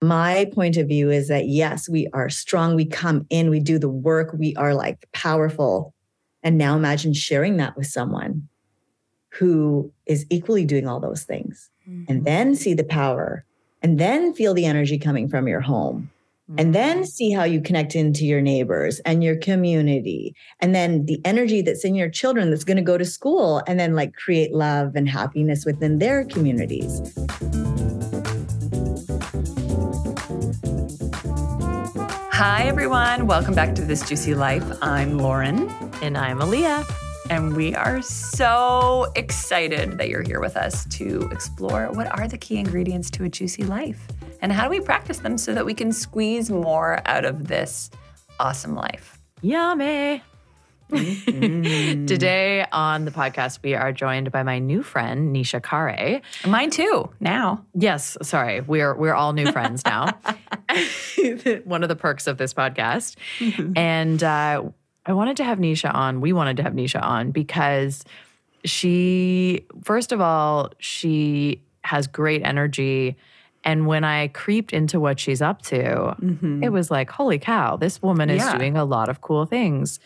My point of view is that yes, we are strong. We come in, we do the work, we are like powerful. And now imagine sharing that with someone who is equally doing all those things mm-hmm. and then see the power and then feel the energy coming from your home and then mm-hmm. see how you connect into your neighbors and your community and then the energy that's in your children that's going to go to school and then like create love and happiness within their communities Hi, everyone. Welcome back to This Juicy Life. I'm Lauren. And I'm Aaliyah. And we are so excited that you're here with us to explore what are the key ingredients to a juicy life and how do we practice them so that we can squeeze more out of this awesome life. Yummy. Mm-hmm. Today on the podcast, we are joined by my new friend Nisha Khare. Mine too. Now, yes. Sorry, we're we're all new friends now. One of the perks of this podcast, mm-hmm. and uh, I wanted to have Nisha on. We wanted to have Nisha on because she, first of all, she has great energy. And when I creeped into what she's up to, mm-hmm. it was like, holy cow, this woman is yeah. doing a lot of cool things.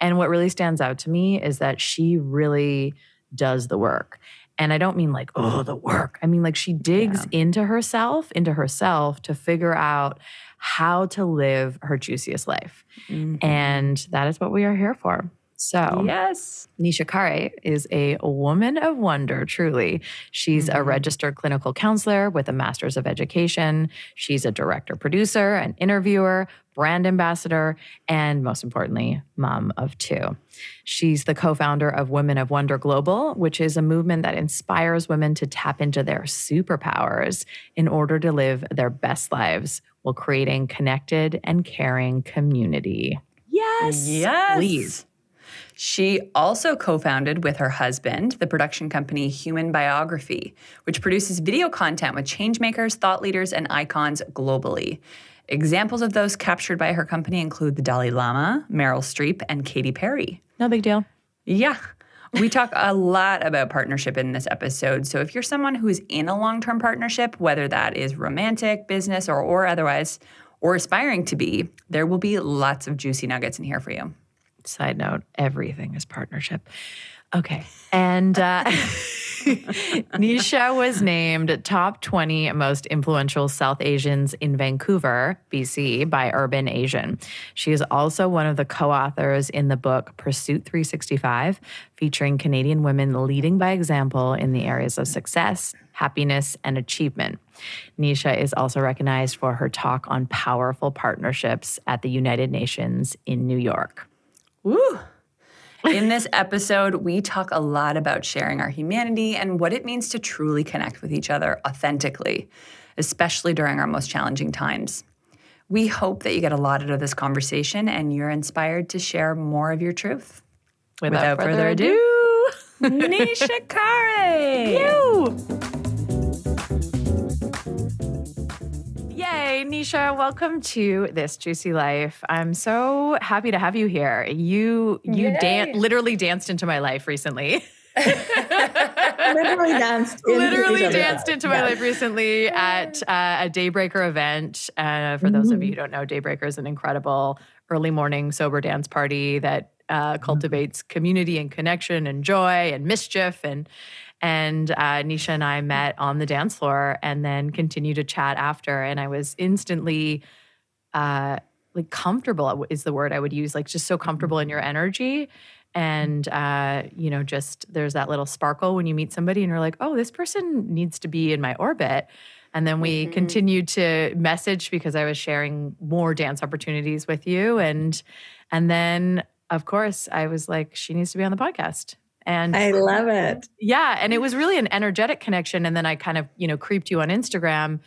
And what really stands out to me is that she really does the work. And I don't mean like, oh, the work. I mean, like, she digs yeah. into herself, into herself to figure out how to live her juiciest life. Mm-hmm. And that is what we are here for. So, yes, Nisha Khare is a woman of wonder, truly. She's mm-hmm. a registered clinical counselor with a master's of education. She's a director, producer, an interviewer, brand ambassador, and most importantly, mom of two. She's the co founder of Women of Wonder Global, which is a movement that inspires women to tap into their superpowers in order to live their best lives while creating connected and caring community. Yes. Yes. Please. She also co founded with her husband the production company Human Biography, which produces video content with changemakers, thought leaders, and icons globally. Examples of those captured by her company include the Dalai Lama, Meryl Streep, and Katy Perry. No big deal. Yeah. We talk a lot about partnership in this episode. So if you're someone who's in a long term partnership, whether that is romantic, business, or, or otherwise, or aspiring to be, there will be lots of juicy nuggets in here for you. Side note, everything is partnership. Okay. And uh, Nisha was named top 20 most influential South Asians in Vancouver, BC, by Urban Asian. She is also one of the co authors in the book Pursuit 365, featuring Canadian women leading by example in the areas of success, happiness, and achievement. Nisha is also recognized for her talk on powerful partnerships at the United Nations in New York. Woo! In this episode, we talk a lot about sharing our humanity and what it means to truly connect with each other authentically, especially during our most challenging times. We hope that you get a lot out of this conversation and you're inspired to share more of your truth. Without, Without further, further ado, Nisha Khare. Yay, Nisha, welcome to this juicy life. I'm so happy to have you here. You you dan- literally danced into my life recently. literally danced into literally danced into my life recently at uh, a daybreaker event uh, for mm-hmm. those of you who don't know daybreaker is an incredible early morning sober dance party that uh, mm-hmm. cultivates community and connection and joy and mischief and and uh, Nisha and I met on the dance floor and then continued to chat after. And I was instantly uh, like comfortable, is the word I would use, like just so comfortable in your energy. And, uh, you know, just there's that little sparkle when you meet somebody and you're like, oh, this person needs to be in my orbit. And then we mm-hmm. continued to message because I was sharing more dance opportunities with you. And, and then, of course, I was like, she needs to be on the podcast. And I love it. Yeah. And it was really an energetic connection. And then I kind of, you know, creeped you on Instagram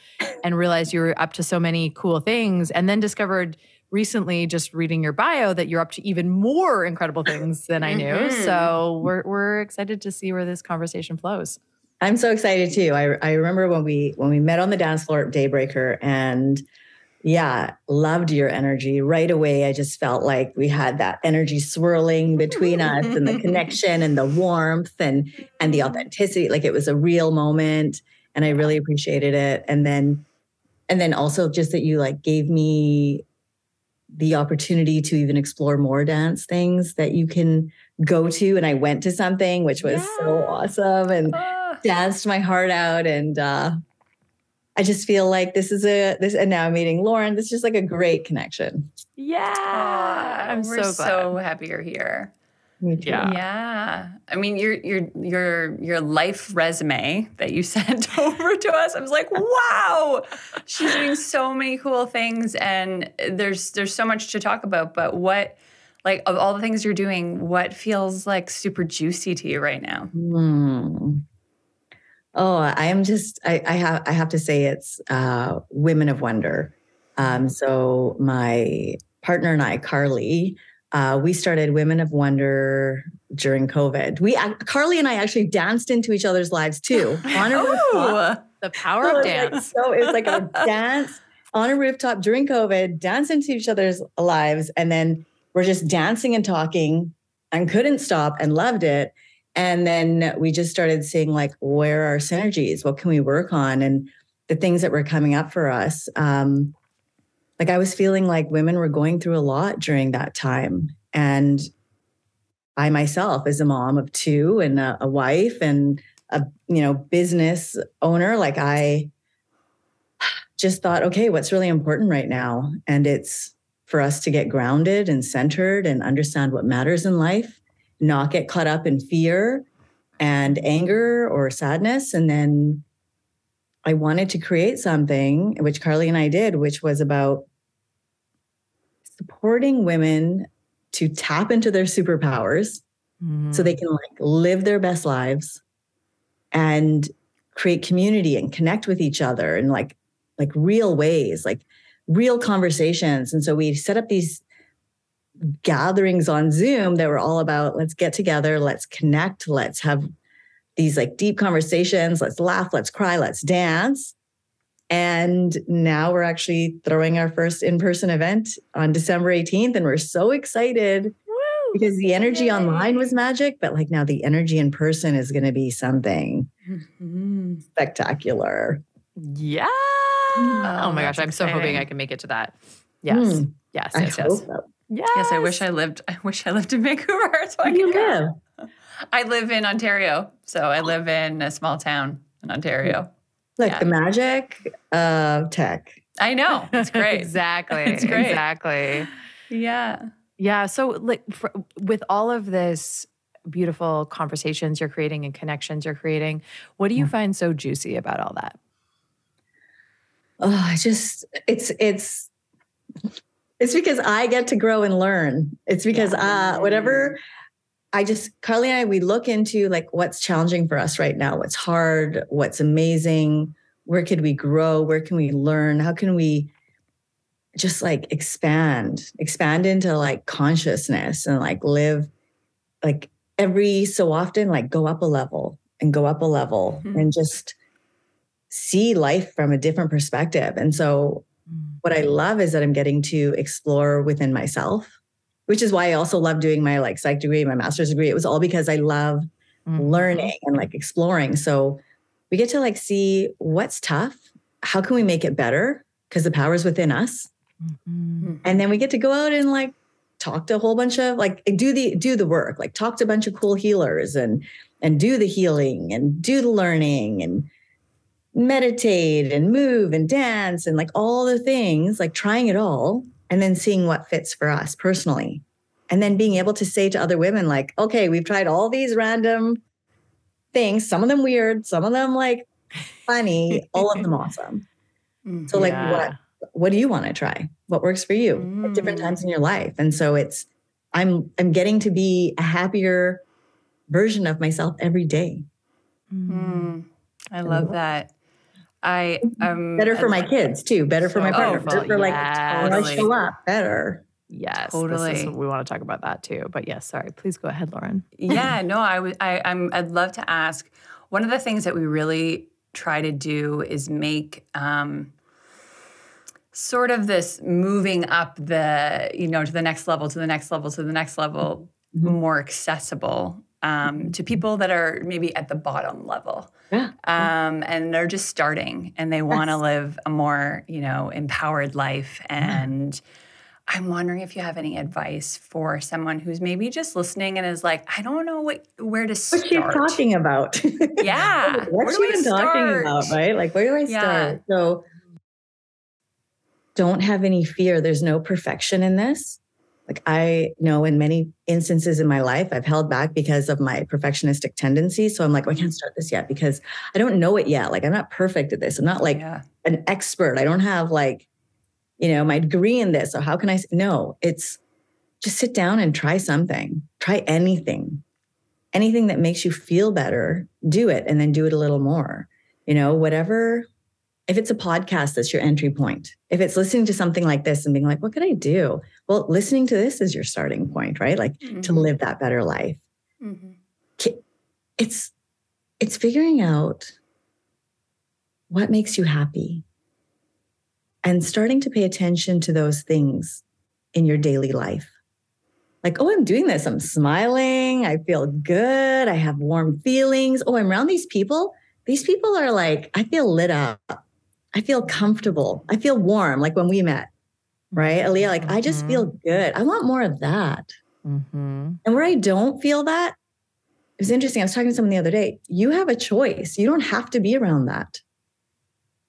and realized you were up to so many cool things. And then discovered recently, just reading your bio, that you're up to even more incredible things than I knew. Mm-hmm. So we're we're excited to see where this conversation flows. I'm so excited too. I I remember when we when we met on the dance floor at Daybreaker and yeah, loved your energy. Right away, I just felt like we had that energy swirling between us and the connection and the warmth and and the authenticity. Like it was a real moment. And I really appreciated it. And then and then also just that you like gave me the opportunity to even explore more dance things that you can go to and i went to something which was yeah. so awesome and danced my heart out and uh I just feel like this is a this and now I'm meeting Lauren. This is just like a great connection. Yeah. I'm we're so, so happy you're here. Yeah. Yeah. I mean, your your your your life resume that you sent over to us. I was like, wow, she's doing so many cool things, and there's there's so much to talk about. But what, like, of all the things you're doing, what feels like super juicy to you right now? Mm. Oh, I am just I, I have I have to say it's uh, Women of Wonder. Um, so my partner and I, Carly uh, we started Women of Wonder during COVID. We Carly and I actually danced into each other's lives too on a rooftop. The power so of dance. Like, so it was like a dance on a rooftop during COVID, dance into each other's lives, and then we're just dancing and talking, and couldn't stop and loved it. And then we just started seeing like where are our synergies? What can we work on? And the things that were coming up for us. Um, like I was feeling like women were going through a lot during that time. And I myself, as a mom of two and a, a wife and a you know business owner, like I just thought, okay, what's really important right now? And it's for us to get grounded and centered and understand what matters in life, not get caught up in fear and anger or sadness. And then I wanted to create something, which Carly and I did, which was about supporting women to tap into their superpowers mm. so they can like live their best lives and create community and connect with each other in like like real ways like real conversations and so we set up these gatherings on zoom that were all about let's get together let's connect let's have these like deep conversations let's laugh let's cry let's dance and now we're actually throwing our first in person event on December 18th. And we're so excited Woo! because the energy Yay. online was magic, but like now the energy in person is going to be something mm-hmm. spectacular. Yeah. Oh, oh my gosh. I'm so hoping I can make it to that. Yes. Mm. Yes. Yes. Yes. So. Yes. Yes. I wish I lived. I wish I lived in Vancouver so I could live. I live in Ontario. So I oh. live in a small town in Ontario like yeah. the magic of tech. I know. It's great. exactly. It's great. Exactly. Yeah. Yeah. So, like, for, with all of this beautiful conversations you're creating and connections you're creating, what do you yeah. find so juicy about all that? Oh, I just it's it's it's because I get to grow and learn. It's because yeah. uh whatever I just, Carly and I, we look into like what's challenging for us right now, what's hard, what's amazing, where could we grow, where can we learn, how can we just like expand, expand into like consciousness and like live like every so often, like go up a level and go up a level mm-hmm. and just see life from a different perspective. And so. What I love is that I'm getting to explore within myself which is why I also love doing my like psych degree, my master's degree. It was all because I love mm-hmm. learning and like exploring. So we get to like see what's tough. How can we make it better? Because the power is within us. Mm-hmm. And then we get to go out and like talk to a whole bunch of like do the do the work, like talk to a bunch of cool healers and and do the healing and do the learning and meditate and move and dance and like all the things, like trying it all and then seeing what fits for us personally. And then being able to say to other women, like, okay, we've tried all these random things, some of them weird, some of them like funny, all of them awesome. So, like, yeah. what what do you want to try? What works for you mm. at different mm. times in your life? And so it's I'm I'm getting to be a happier version of myself every day. Mm. I love that. I um better for my kids too. Better for my partner. Better for like totally. I show up better. Yes, totally. Is, we want to talk about that too. But yes, sorry. Please go ahead, Lauren. yeah, no, I would. I, I'm. I'd love to ask. One of the things that we really try to do is make um, sort of this moving up the, you know, to the next level, to the next level, to the next level, mm-hmm. more accessible um, to people that are maybe at the bottom level. Yeah. Um, and they're just starting and they want to live a more, you know, empowered life. And I'm wondering if you have any advice for someone who's maybe just listening and is like, I don't know what where to start. What's start. she talking about? Yeah. What's Where she do I even talking about, right? Like, where do I Yeah. start? So, don't have any fear. There's no perfection in this. Like, I know in many instances in my life, I've held back because of my perfectionistic tendency. So, I'm like, well, I can't mm-hmm. start this yet because I don't know it yet. Like, I'm not perfect at this. I'm not like yeah. an expert. I don't have like, you know, my degree in this. So how can I? No, it's just sit down and try something. Try anything, anything that makes you feel better. Do it, and then do it a little more. You know, whatever. If it's a podcast, that's your entry point. If it's listening to something like this and being like, what could I do? Well, listening to this is your starting point, right? Like to Mhm. live that better life. Mhm. It's it's figuring out what makes you happy and starting to pay attention to those things in your daily life. Like, oh, I'm doing this. I'm smiling. I feel good. I have warm feelings. Oh, I'm around these people. These people are like, I feel lit up. I feel comfortable. I feel warm, like when we met, right? Aaliyah, mm-hmm. like, I just feel mm-hmm. good. I want more of that. Mm-hmm. And where I don't feel that, it was interesting. I was talking to someone the other day. You have a choice. You don't have to be around that.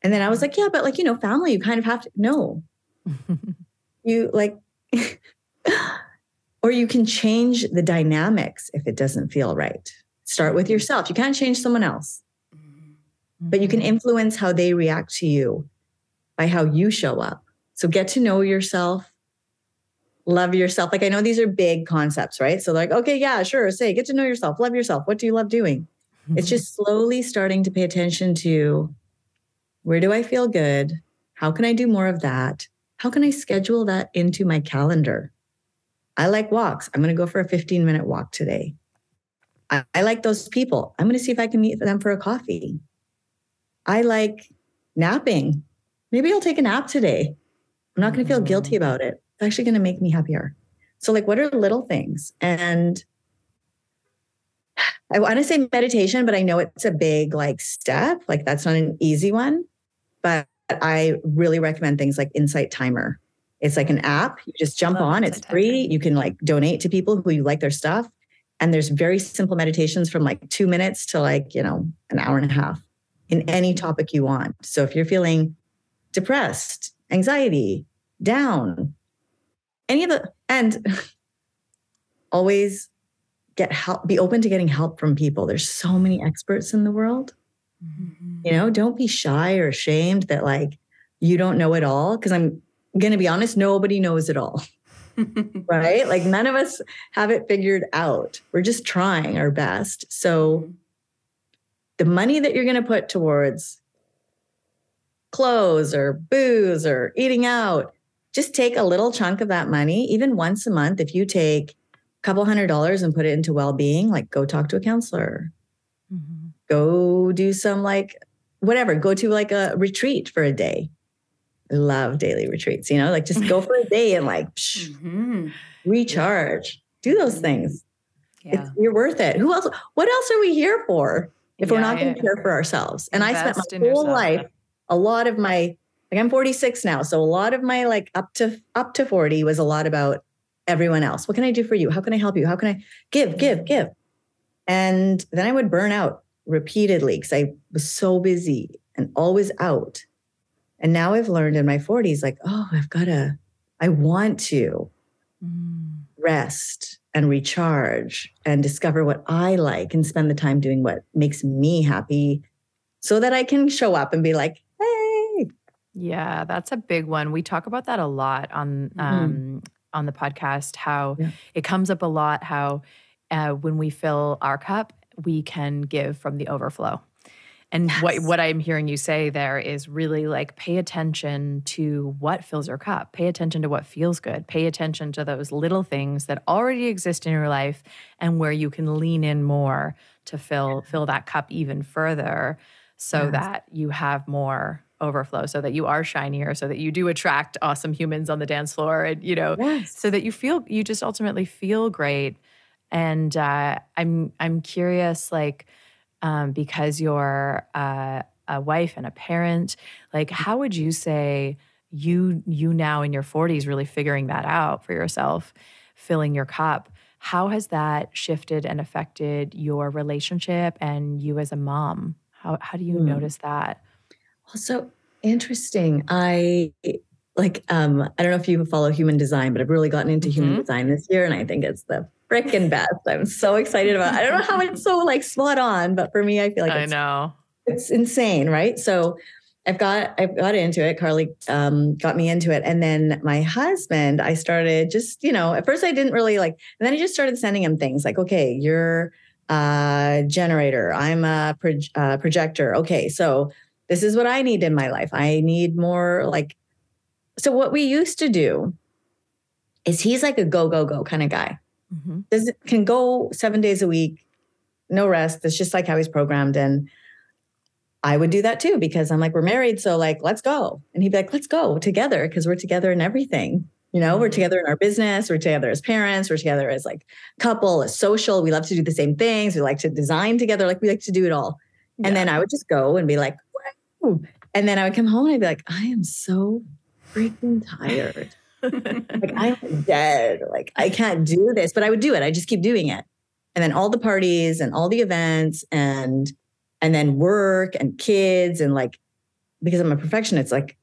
And then I was like, yeah, but like, you know, family, you kind of have to. No, you like, or you can change the dynamics if it doesn't feel right. Start with mm-hmm. yourself. You can't change someone else, but you can influence how they react to you by how you show up. So get to know yourself, love yourself. Like I know these are big concepts, right? So like, okay, yeah, sure. Say, get to know yourself, love yourself. What do you love doing? It's just slowly starting to pay attention to where do I feel good? How can I do more of that? How can I schedule that into my calendar? I like walks. I'm going to go for a 15 minute walk today. I, I like those people. I'm going to see if I can meet them for a coffee. I like napping. Maybe I'll take a nap today. I'm not going to feel Mhm. guilty about it. It's actually going to make me happier. So, like, what are little things? And I want to say meditation, but I know it's a big like step. Like that's not an easy one. But I really recommend things like Insight Timer. It's like an app. You just jump Love on. It's free. Timer. You can like donate to people who you like their stuff. And there's very simple meditations from like two minutes to like, you know, an hour and a half in any topic you want. So if you're feeling depressed, anxiety, down, any of the, and always get help, be open to getting help from people. There's so many experts in the world. Mhm. You know, don't be shy or ashamed that like you don't know it all. Cause I'm going to be honest, nobody knows it all, right? Like none of us have it figured out. We're just trying our best. So the money that you're going to put towards clothes or booze or eating out, just take a little chunk of that money, even once a month. If you take a couple hundred dollars and put it into well being, like go talk to a counselor, Mhm. go do some like whatever, go to like a retreat for a day. I love daily retreats, you know, like just go for a day and like psh, Mhm. recharge, do those things. Yeah. It's, you're worth it. Who else? What else are we here for if we're not going to care for ourselves? And I spent my whole yourself. life, a lot of my, like I'm 46 now, so a lot of my like up to up to 40 was a lot about everyone else. What can I do for you? How can I help you? How can I give, give, give? And then I would burn out repeatedly because I was so busy and always out. And now I've learned in my 40s, like, oh, I've got to, I want to Mm. rest and recharge and discover what I like and spend the time doing what makes me happy so that I can show up and be like, Yeah, that's a big one. We talk about that a lot on Mhm. um, on the podcast. How Yeah. it comes up a lot. How uh, when we fill our cup, we can give from the overflow. And what Yes. what I'm hearing you say there is really like pay attention to what fills your cup. Pay attention to what feels good. Pay attention to those little things that already exist in your life and where you can lean in more to fill fill that cup even further so Yes. that you have more overflow so that you are shinier so that you do attract awesome humans on the dance floor and you know yes. so that you feel you just ultimately feel great And uh, I'm I'm curious, like, um, because you're uh, a wife and a parent, like, how would you say you you now in your 40s really figuring that out for yourself, filling your cup? How has that shifted and affected your relationship and you as a mom? How how do you Hmm. notice that? Also interesting. I like um I don't know if you follow human design, but I've really gotten into human Mhm. design this year and I think it's the freaking best. I'm so excited about. I don't know how it's so like spot on, but for me I feel like I know. it's insane, right? So I've got I've got into it. Carly um, got me into it, and then my husband. I started just you know at first I didn't really like, and then I just started sending him things like, okay, you're a generator. I'm a proj- uh, projector. Okay, so this is what I need in my life. I need more like. So what we used to do is he's like a go go go kind of guy Mhm. does can go seven days a week, no rest. That's just like how he's programmed. And I would do that too because I'm like, we're married, so like, let's go. And he'd be like, let's go together because we're together in everything. You know, we're Mhm. together in our business, we're together as parents, we're together as like a couple, as social. We love to do the same things. We like to design together, like we like to do it all. And then I would just go and be like, And then I would come home and I'd be like, I am so freaking tired like I'm dead. Like I can't do this, but I would do it. I just keep doing it. And then all the parties and all the events and and then work and kids and like because I'm a perfectionist, like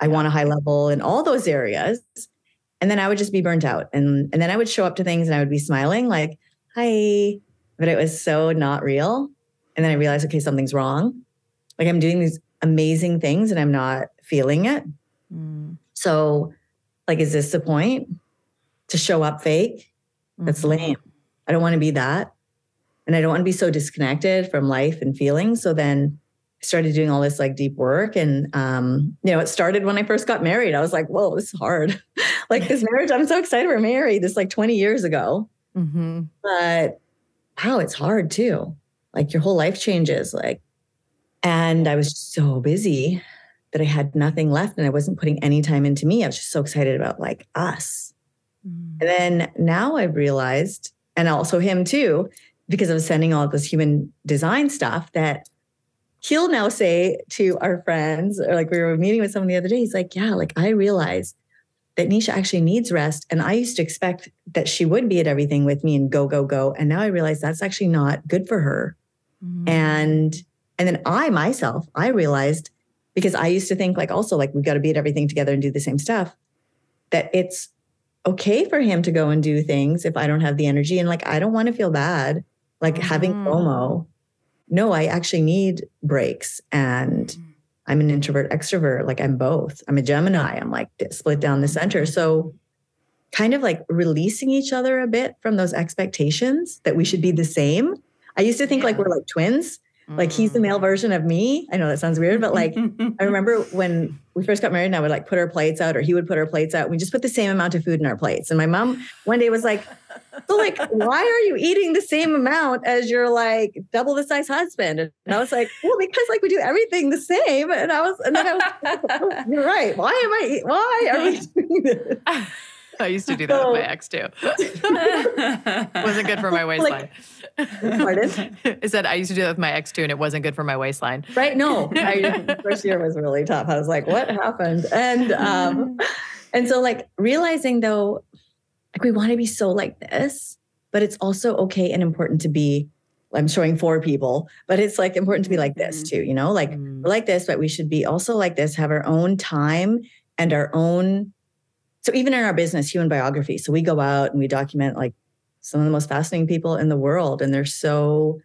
I want a high level in all those areas. And then I would just be burnt out. And and then I would show up to things and I would be smiling, like, hi. But it was so not real. And then I realized, okay, something's wrong. Like I'm doing these amazing things and I'm not feeling it. Mm. So, like, is this the point to show up fake? That's Mhm. lame. I don't want to be that. And I don't want to be so disconnected from life and feelings. So then I started doing all this like deep work. And, um, you know, it started when I first got married. I was like, whoa, this is hard. like this marriage, I'm so excited we're married. This like 20 years ago. Mhm. But wow, it's hard too. Like your whole life changes. Like, and I was just so busy that I had nothing left and I wasn't putting any time into me. I was just so excited about like us. Mm. And then now I've realized, and also him too, because I was sending all this human design stuff, that he'll now say to our friends, or like we were meeting with someone the other day, he's like, Yeah, like I realized that Nisha actually needs rest. And I used to expect that she would be at everything with me and go, go, go. And now I realize that's actually not good for her. Mm. And and then I myself, I realized because I used to think like also like we've got to beat everything together and do the same stuff, that it's okay for him to go and do things if I don't have the energy. And like I don't want to feel bad, like having Mhm. FOMO. No, I actually need breaks. And I'm an introvert extrovert. Like I'm both. I'm a Gemini. I'm like split down the center. So kind of like releasing each other a bit from those expectations that we should be the same. I used to think like we're like twins. Like he's the male Mm. version of me. I know that sounds weird, but like I remember when we first got married and I would like put our plates out or he would put our plates out. We just put the same amount of food in our plates. And my mom one day was like, So like, why are you eating the same amount as your like double the size husband? And I was like, Well, because like we do everything the same. And I was and then I was oh, you're right. Why am I why are we doing this? I used to do that with my ex too. wasn't good for my waistline. Pardon? I said I used to do that with my ex too, and it wasn't good for my waistline. Right? No. I, first year was really tough. I was like, what happened? And um And so, like, realizing though, like, we want to be so like this, but it's also okay and important to be. I'm showing four people, but it's like important to be like this too, you know, like Mm. we're like this, but we should be also like this, have our own time and our own. So, even in our business, human biography. So, we go out and we document like some of the most fascinating people in the world, and they're so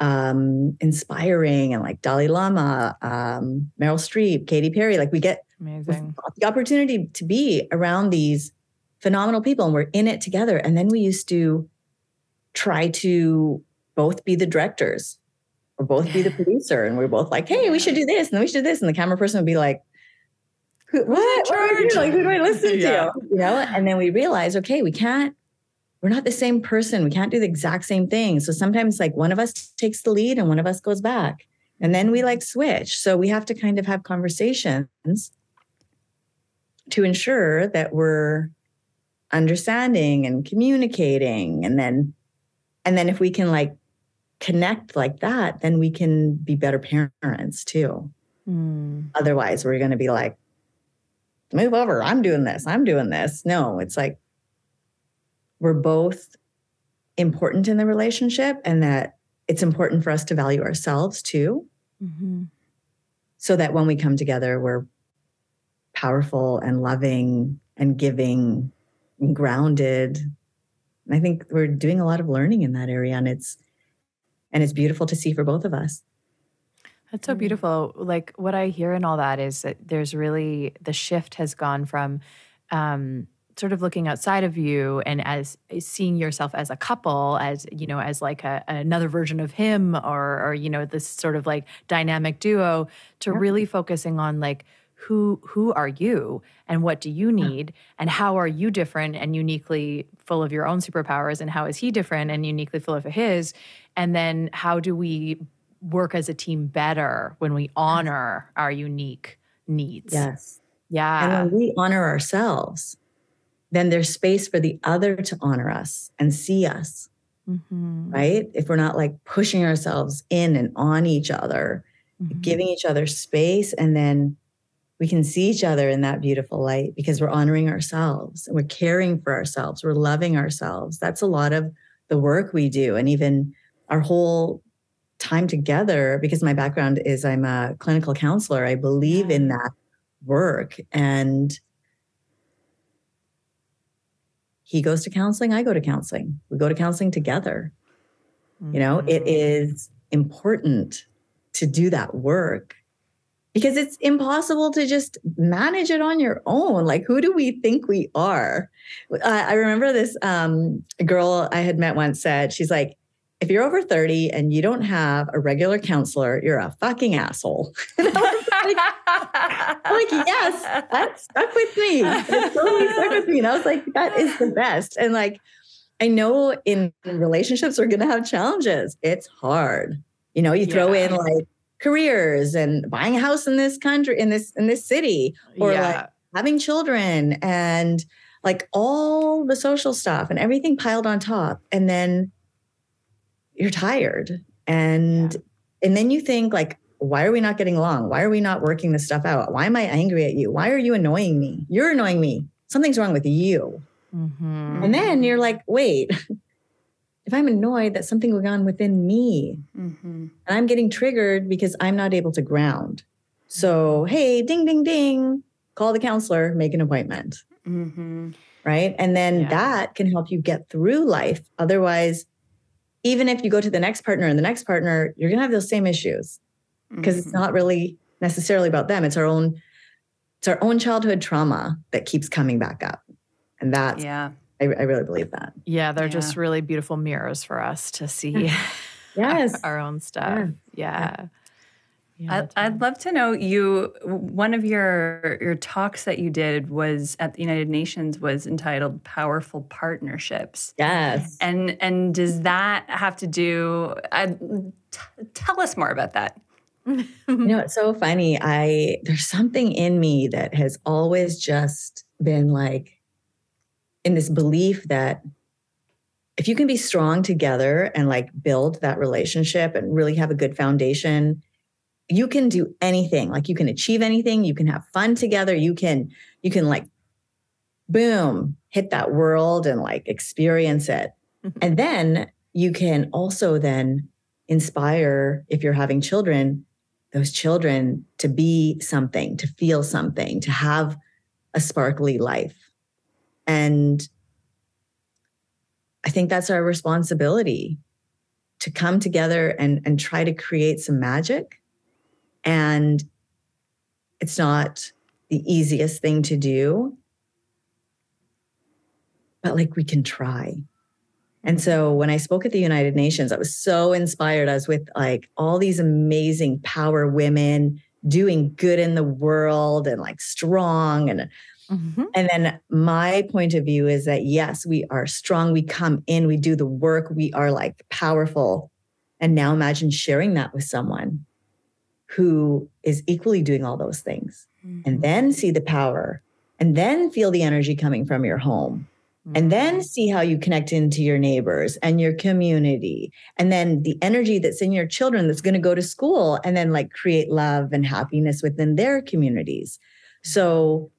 um inspiring and like Dalai Lama, um, Meryl Streep, Katy Perry. Like, we get Amazing. the opportunity to be around these phenomenal people and we're in it together. And then we used to try to both be the directors or both be the producer. And we are both like, hey, we should do this and then we should do this. And the camera person would be like, who, what? What? Like, who do I listen Yeah. to? You know? And then we realize, okay, we can't, we're not the same person. We can't do the exact same thing. So sometimes like one of us takes the lead and one of us goes back. And then we like switch. So we have to kind of have conversations to ensure that we're understanding and communicating and then And then if we can like connect like that, then we can be better parents too. Mm. Otherwise, we're going to be like, move over. I'm doing this. I'm doing this. No, it's like we're both important in the relationship and that it's important for us to value ourselves too. Mm-hmm. So that when we come together, we're powerful and loving and giving and grounded. And I think we're doing a lot of learning in that area and it's and it's beautiful to see for both of us. That's so mm. beautiful. Like what I hear in all that is that there's really the shift has gone from um, sort of looking outside of you and as seeing yourself as a couple, as you know, as like a, another version of him, or or you know, this sort of like dynamic duo, to yeah. really focusing on like who who are you and what do you need and how are you different and uniquely full of your own superpowers and how is he different and uniquely full of his and then how do we work as a team better when we honor our unique needs. Yes. Yeah. And when we honor ourselves, then there's space for the other to honor us and see us. Mm-hmm. Right? If we're not like pushing ourselves in and on each other, mm-hmm. giving each other space, and then we can see each other in that beautiful light because we're honoring ourselves and we're caring for ourselves, we're loving ourselves. That's a lot of the work we do. And even our whole time together because my background is I'm a clinical counselor. I believe in that work. And he goes to counseling, I go to counseling. We go to counseling together. Mm-hmm. You know, it mm-hmm. important to do that work because it's impossible to just manage it on your own. Like, who do we think we are? I remember this um, girl I had met once said, she's like, if you're over 30 and you don't have a regular counselor, you're a fucking asshole. like, like, yes, that stuck with me. It totally stuck with me. And I was like, that is the best. And like, I know in relationships we're going to have challenges. It's hard. You know, you throw yeah. in like careers and buying a house in this country, in this in this city, or yeah. like having children and like all the social stuff and everything piled on top. And then you're tired and yeah. and then you think like why are we not getting along why are we not working this stuff out why am i angry at you why are you annoying me you're annoying me something's wrong with you mm-hmm. and then you're like wait if i'm annoyed that something going on within me mm-hmm. and i'm getting triggered because i'm not able to ground so mm-hmm. hey ding ding ding call the counselor make an appointment mm-hmm. right and then yeah. that can help you get through life otherwise even if you go to the next partner and the next partner, you're going to have those same issues because mm-hmm. it's not really necessarily about them. It's our own, it's our own childhood trauma that keeps coming back up. And that's, yeah, I, I really believe that. Yeah. They're yeah. just really beautiful mirrors for us to see yes. our own stuff. Yeah. yeah. Yeah, I'd love to know you. One of your your talks that you did was at the United Nations was entitled "Powerful Partnerships." Yes, and and does that have to do? Uh, t- tell us more about that. you know, it's so funny. I there's something in me that has always just been like in this belief that if you can be strong together and like build that relationship and really have a good foundation you can do anything. Like you can achieve anything. You can have fun together. You can you can like boom hit that world and like experience it. Mm-hmm. and then you can also then inspire if you're having children those children to be something to feel something to have a sparkly life. And i think that's our responsibility to come together and and try to create some magic and it's not the easiest thing to do, but like we can try. And so when I spoke at the United Nations, I was so inspired. I was with like all these amazing power women doing good in the world and like strong and mm-hmm. and then my point of view is that yes, we are strong. We come in, we do the work, we are like powerful. And now imagine sharing that with someone who is equally doing all those things mm-hmm. and then see the power and then feel the energy coming from your home and then see how you connect into your neighbors and your community and then the energy that's in your children that's going to go to school and then like create love and happiness within their communities so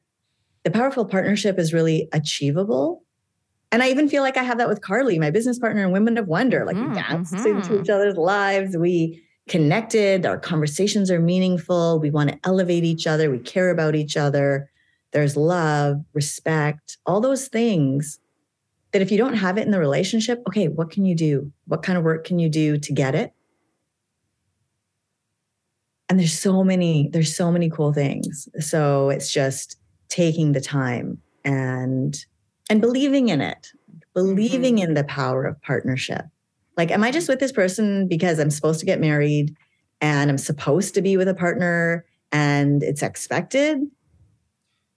the powerful partnership is really achievable and i even feel like i have that with carly my business partner and women of wonder like Mhm, we dance mhm. into each other's lives we connected our conversations are meaningful we want to elevate each other we care about each other there's love, respect, all those things that if you don't have it in the relationship, okay, what can you do? What kind of work can you do to get it? And there's so many, there's so many cool things. So it's just taking the time and and believing in it, believing mm-hmm. in the power of partnership. Like, am I just with this person because I'm supposed to get married and I'm supposed to be with a partner and it's expected?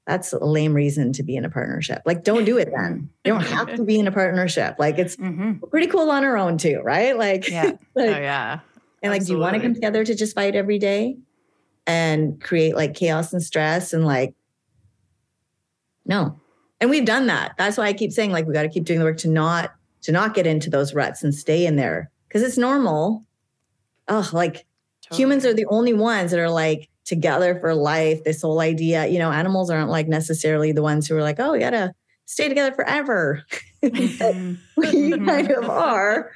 That's a lame reason to be in a partnership. Like, don't do it then. You don't have to be in a partnership. Like, it's hmm pretty cool on our own too, right? Like, Yeah. like- Oh yeah. and like, do you want to come together to just fight every day and create like chaos and stress and like, no. And we've done that. That's why I keep saying like we got to keep doing the work to not to not get into those ruts and stay in there because it's normal. Oh, like humans are the only ones that are like together for life. This whole idea, you know, animals aren't like necessarily the ones who are like, oh, we gotta stay together forever. Mhm. we kind of are.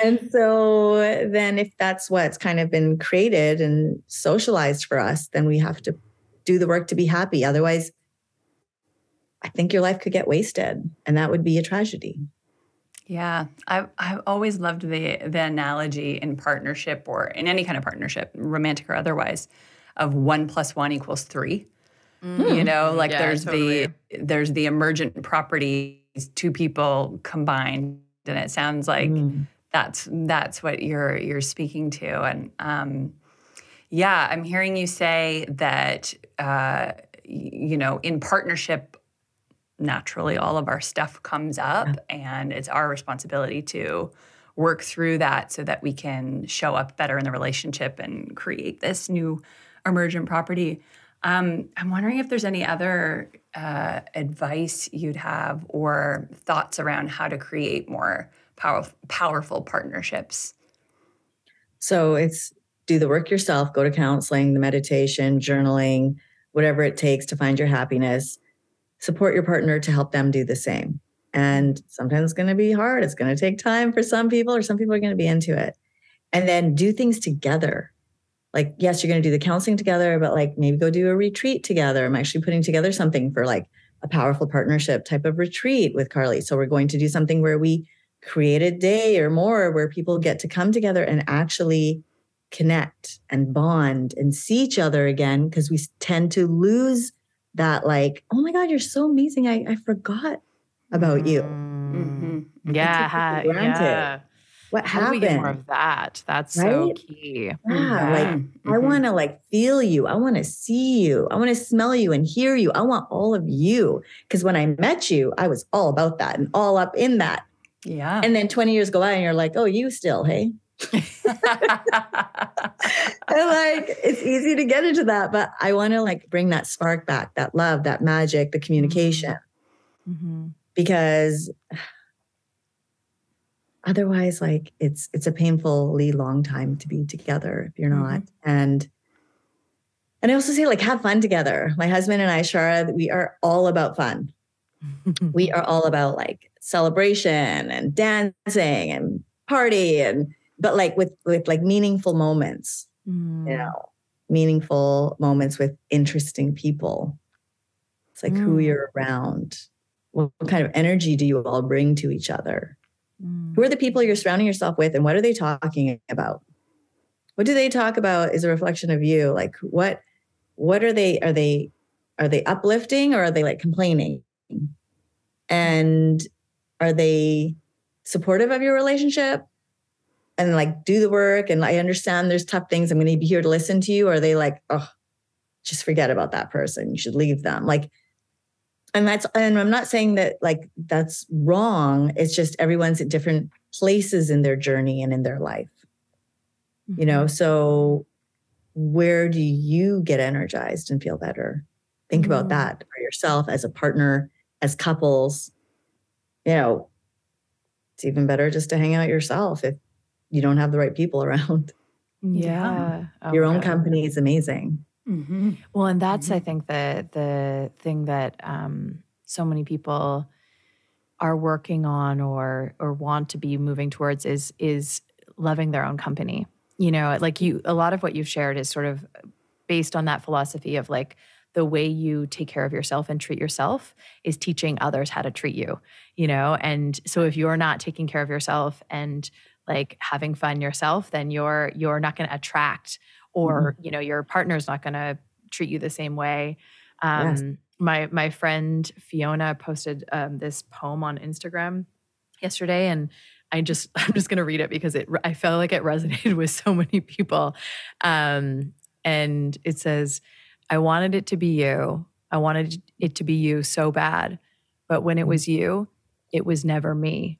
And so then if that's what's kind of been created and socialized for us, then we have to do the work to be happy. Otherwise, I think your life could get wasted and that would be a tragedy. Yeah, I've I've always loved the the analogy in partnership or in any kind of partnership, romantic or otherwise, of one plus one equals three. You know, like Yeah, there's totally. the there's the emergent properties, two people combined, and it sounds like Mm. that's that's what you're you're speaking to and um yeah i'm hearing you say that uh you know in partnership naturally all of our stuff comes up and it's our responsibility to work through that so that we can show up better in the relationship and create this new emergent property. Um, i'm wondering if there's any other uh, advice you'd have or thoughts around how to create more power, powerful partnerships? So it's do the work yourself, go to counseling, the meditation, journaling, whatever it takes to find your happiness. Support your partner to help them do the same. And sometimes it's going to be hard. It's going to take time for some people, or some people are going to be into it. And then do things together. Like, yes, you're going to do the counseling together, but like maybe go do a retreat together. I'm actually putting together something for like a powerful partnership type of retreat with Carly. So we're going to do something where we create a day or more where people get to come together and actually connect and bond and see each other again because we tend to lose that like oh my god you're so amazing i, I forgot about you Mm. Mhm. Yeah, I took it granted. yeah. what How do we get more of that? That's so Right? key. yeah, Yeah. like i Mhm. want to like feel you i want to see you i want to smell you and hear you i want all of you because when i met you i was all about that and all up in that yeah and then 20 years go by and you're like oh you still hey And like it's easy to get into that, but I want to like bring that spark back, that love, that magic, the communication, Mhm. because otherwise, like it's it's a painfully long time to be together if you're not. And and I also say like have fun together. My husband and I, Shara, we are all about fun. We are all about like celebration and dancing and party and but like with with like meaningful moments Mm. you know, meaningful moments with interesting people. It's like who Mm. you're around. What, what kind of energy do you all bring to each other? Mm. Who are the people you're surrounding yourself with and what are they talking about? What do they talk about is a reflection of you. Like what what are they are they are they uplifting or are they like complaining? And are they supportive of your relationship? And like do the work and I understand there's tough things. I'm going to be here to listen to you. Or are they like, oh, just forget about that person. You should leave them. Like, and that's, and I'm not saying that like that's wrong. It's just everyone's at different places in their journey and in their life, you know? So where do you get energized and feel better? Think about Mm. that for yourself as a partner, as couples. you know, it's even better just to hang out yourself if you don't have the right people around. Yeah. Oh, Your own company is amazing. Mm-hmm. Well, and that's I Mhm. think the the thing that um, so many people are working on or or want to be moving towards is is loving their own company. You know, like you a lot of what you've shared is sort of based on that philosophy of like the way you take care of yourself and treat yourself is teaching others how to treat you, you know? And so if you're not taking care of yourself and like having fun yourself, then you're you're not going to attract or, you know, your partner's not going to treat you the same way. Um Yes. my my friend Fiona posted um, this poem on Instagram yesterday and I just I'm just going to read it because it I felt like it resonated with so many people. Um and it says I wanted it to be you. I wanted it to be you so bad. But when it was you, it was never me.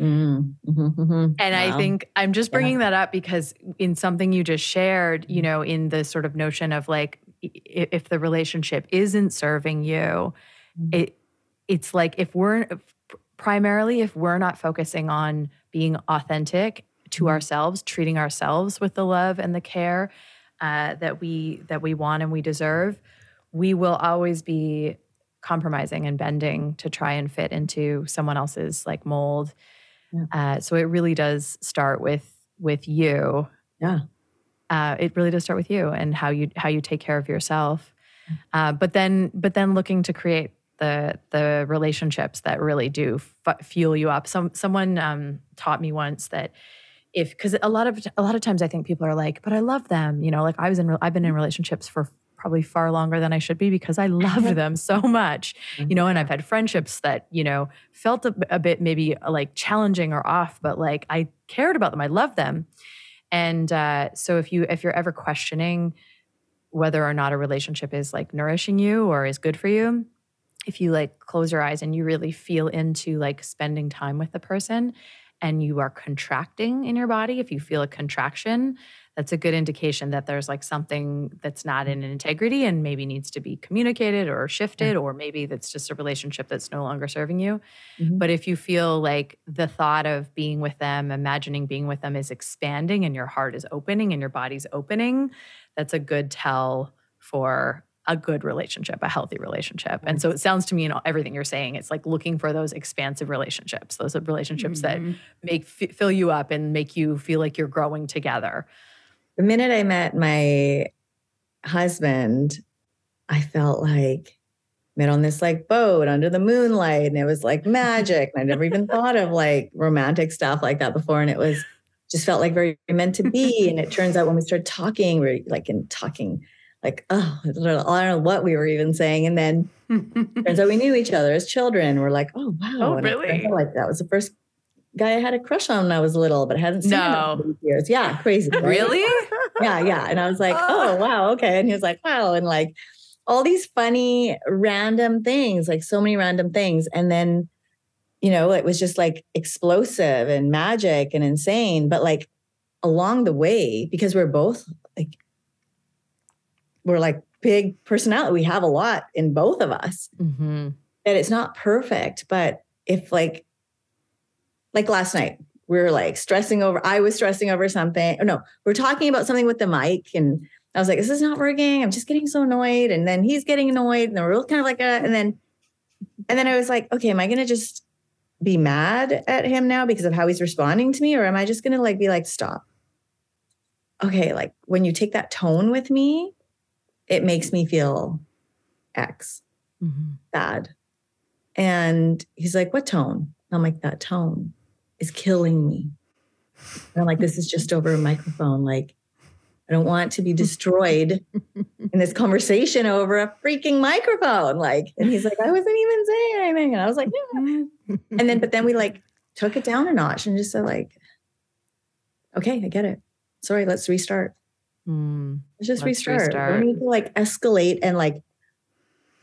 Mm, mhm, mhm. And I think I'm just Yeah. bringing that up because in something you just shared, you know, in the sort of notion of like if the relationship isn't serving you, Mhm. it it's like if we're primarily if we're not focusing on being authentic to Mhm. ourselves, treating ourselves with the love and the care uh, that we that we want and we deserve, we will always be compromising and bending to try and fit into someone else's like mold. Yeah. Uh, so it really does start with with you. Yeah. Uh, it really does start with you and how you how you take care of yourself. Uh, but then but then looking to create the the relationships that really do f- fuel you up. Some someone um, taught me once that if because a lot of a lot of times I think people are like, but I love them. You know, like I was in I've been in relationships for probably far longer than I should be because I loved them so much. You know, and I've had friendships that you know felt a, a bit maybe uh, like challenging or off, but like I cared about them. I loved them. And uh, so if you if you're ever questioning whether or not a relationship is like nourishing you or is good for you, if you like close your eyes and you really feel into like spending time with the person and you are contracting in your body, if you feel a contraction, that's a good indication that there's like something that's not in integrity and maybe needs to be communicated or shifted, or maybe that's just a relationship that's no longer serving you. Mhm. But if you feel like the thought of being with them, imagining being with them is expanding and your heart is opening and your body's opening, that's a good tell for a good relationship, a healthy relationship. And so it sounds to me in all- everything you're saying, it's like looking for those expansive relationships, those relationships that Mhm. make f- fill you up and make you feel like you're growing together. The minute I met my husband, I felt like met on this like boat under the moonlight and it was like magic. And I never even thought of like romantic stuff like that before. And it was just felt like very meant to be. And it turns out when we started talking, we are like in talking, like, oh, I don't know I don't know what we were even saying. And then turns out we knew each other as children. We're like, oh wow. Oh, And it turns really? Like that was the first guy I had a crush on when I was little, but I hadn't seen him in years. Yeah, crazy. right? really? yeah, yeah. And I was like, oh, wow, okay. And he was like, wow. And like all these funny, random things, like so many random things. And then, you know, it was just like explosive and magic and insane. But like along the way, because we're both like, we're like big personality, we have a lot in both of us Mm-hmm. that it's not perfect. But if like, like last night, we were like stressing over, I was stressing over something. Oh, no, we're talking about something with the mic. And I was like, this is not working. I'm just getting so annoyed. And then he's getting annoyed. And then we're kind of like, a, and then, and then I was like, okay, am I going to just be mad at him now because of how he's responding to me? Or am I just going to like be like, stop? Okay. Like when you take that tone with me, it makes me feel X Mm-hmm. bad. And he's like, What tone? I'm like, That tone is killing me. And I'm like, This is just over a microphone. Like, I don't want to be destroyed in this conversation over a freaking microphone. Like, and he's like, I wasn't even saying anything. And I was like, Yeah. And then, but then we like took it down a notch and just said, like, okay, I get it. Sorry, let's restart. Mm. Let's just Let's restart. restart. We need to like escalate and like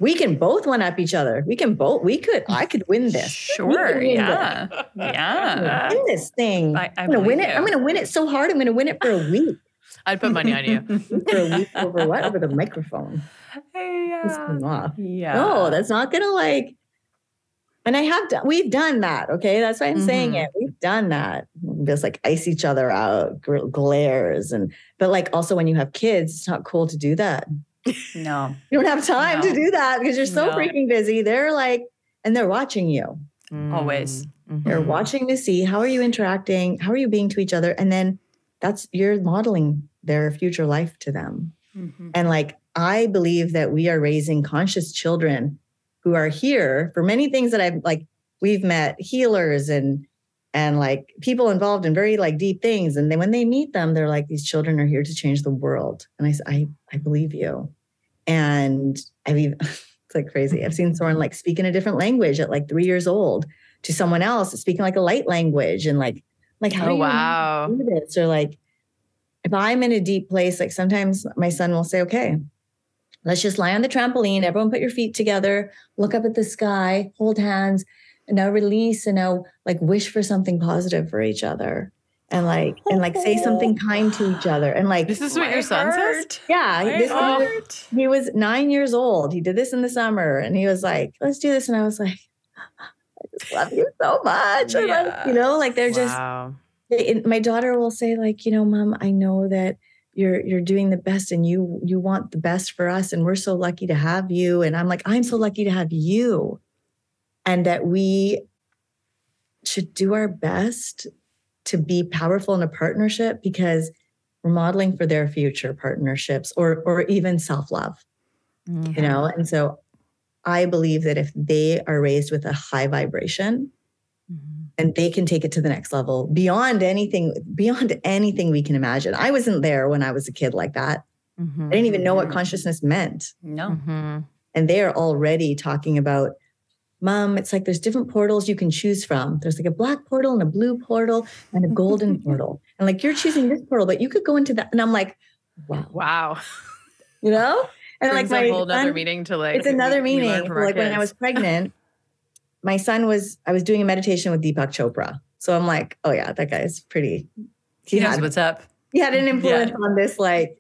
we can both one up each other. We can both. We could. I could win this. Sure. win Yeah. this. Yeah. I'm gonna win this thing. I, I I'm gonna win it. I'm gonna win it so hard. I'm gonna win it for a week. I'd put money on you. For a week over what? Over the microphone. Piss Yeah. Yeah. No, that's not gonna like. And I have done, we've done that. Okay. That's why I'm mm-hmm. saying it. We've done that. Just like ice each other out, glares. And, but like also when you have kids, it's not cool to do that. No. You don't have time no. to do that because you're so no. freaking busy. They're like, and they're watching you. Mm. Always. Mm-hmm. They're watching to see how are you interacting? How are you being to each other? And then that's, you're modeling their future life to them. Mm-hmm. And like, I believe that we are raising conscious children who are here for many things that I've like we've met healers and and like people involved in very like deep things and then when they meet them they're like these children are here to change the world. And I said, I I believe you. And I mean it's like crazy. I've seen someone like speak in a different language at like 3 years old to someone else speaking like a light language and like like how oh, do you wow. do this? Or like if I'm in a deep place like sometimes my son will say okay Let's just lie on the trampoline. Everyone put your feet together, look up at the sky, hold hands, and now release and now like wish for something positive for each other. And like and like say something kind to each other. And like This is what your son says? Yeah. This was, he was nine years old. He did this in the summer and he was like, let's do this. And I was like, I just love you so much. Yeah. Like, you know, like they're wow. just they, my daughter will say, like, you know, mom, I know that you're you're doing the best and you you want the best for us and we're so lucky to have you and i'm like i'm so lucky to have you and that we should do our best to be powerful in a partnership because we're modeling for their future partnerships or or even self-love mm-hmm. you know and so i believe that if they are raised with a high vibration mm-hmm. and they can take it to the next level beyond anything beyond anything we can imagine i wasn't there when i was a kid like that mm-hmm. i didn't even know what mm-hmm. consciousness meant no mm-hmm. and they are already talking about mom it's like there's different portals you can choose from there's like a black portal and a blue portal and a golden portal and like you're choosing this portal but you could go into that and i'm like wow wow you know and like my a whole another meeting to like it's another meeting like when i was pregnant my son was, I was doing a meditation with Deepak Chopra. So I'm like, oh yeah, that guy is pretty. He, he knows had, what's up. He had an influence yeah. on this, like,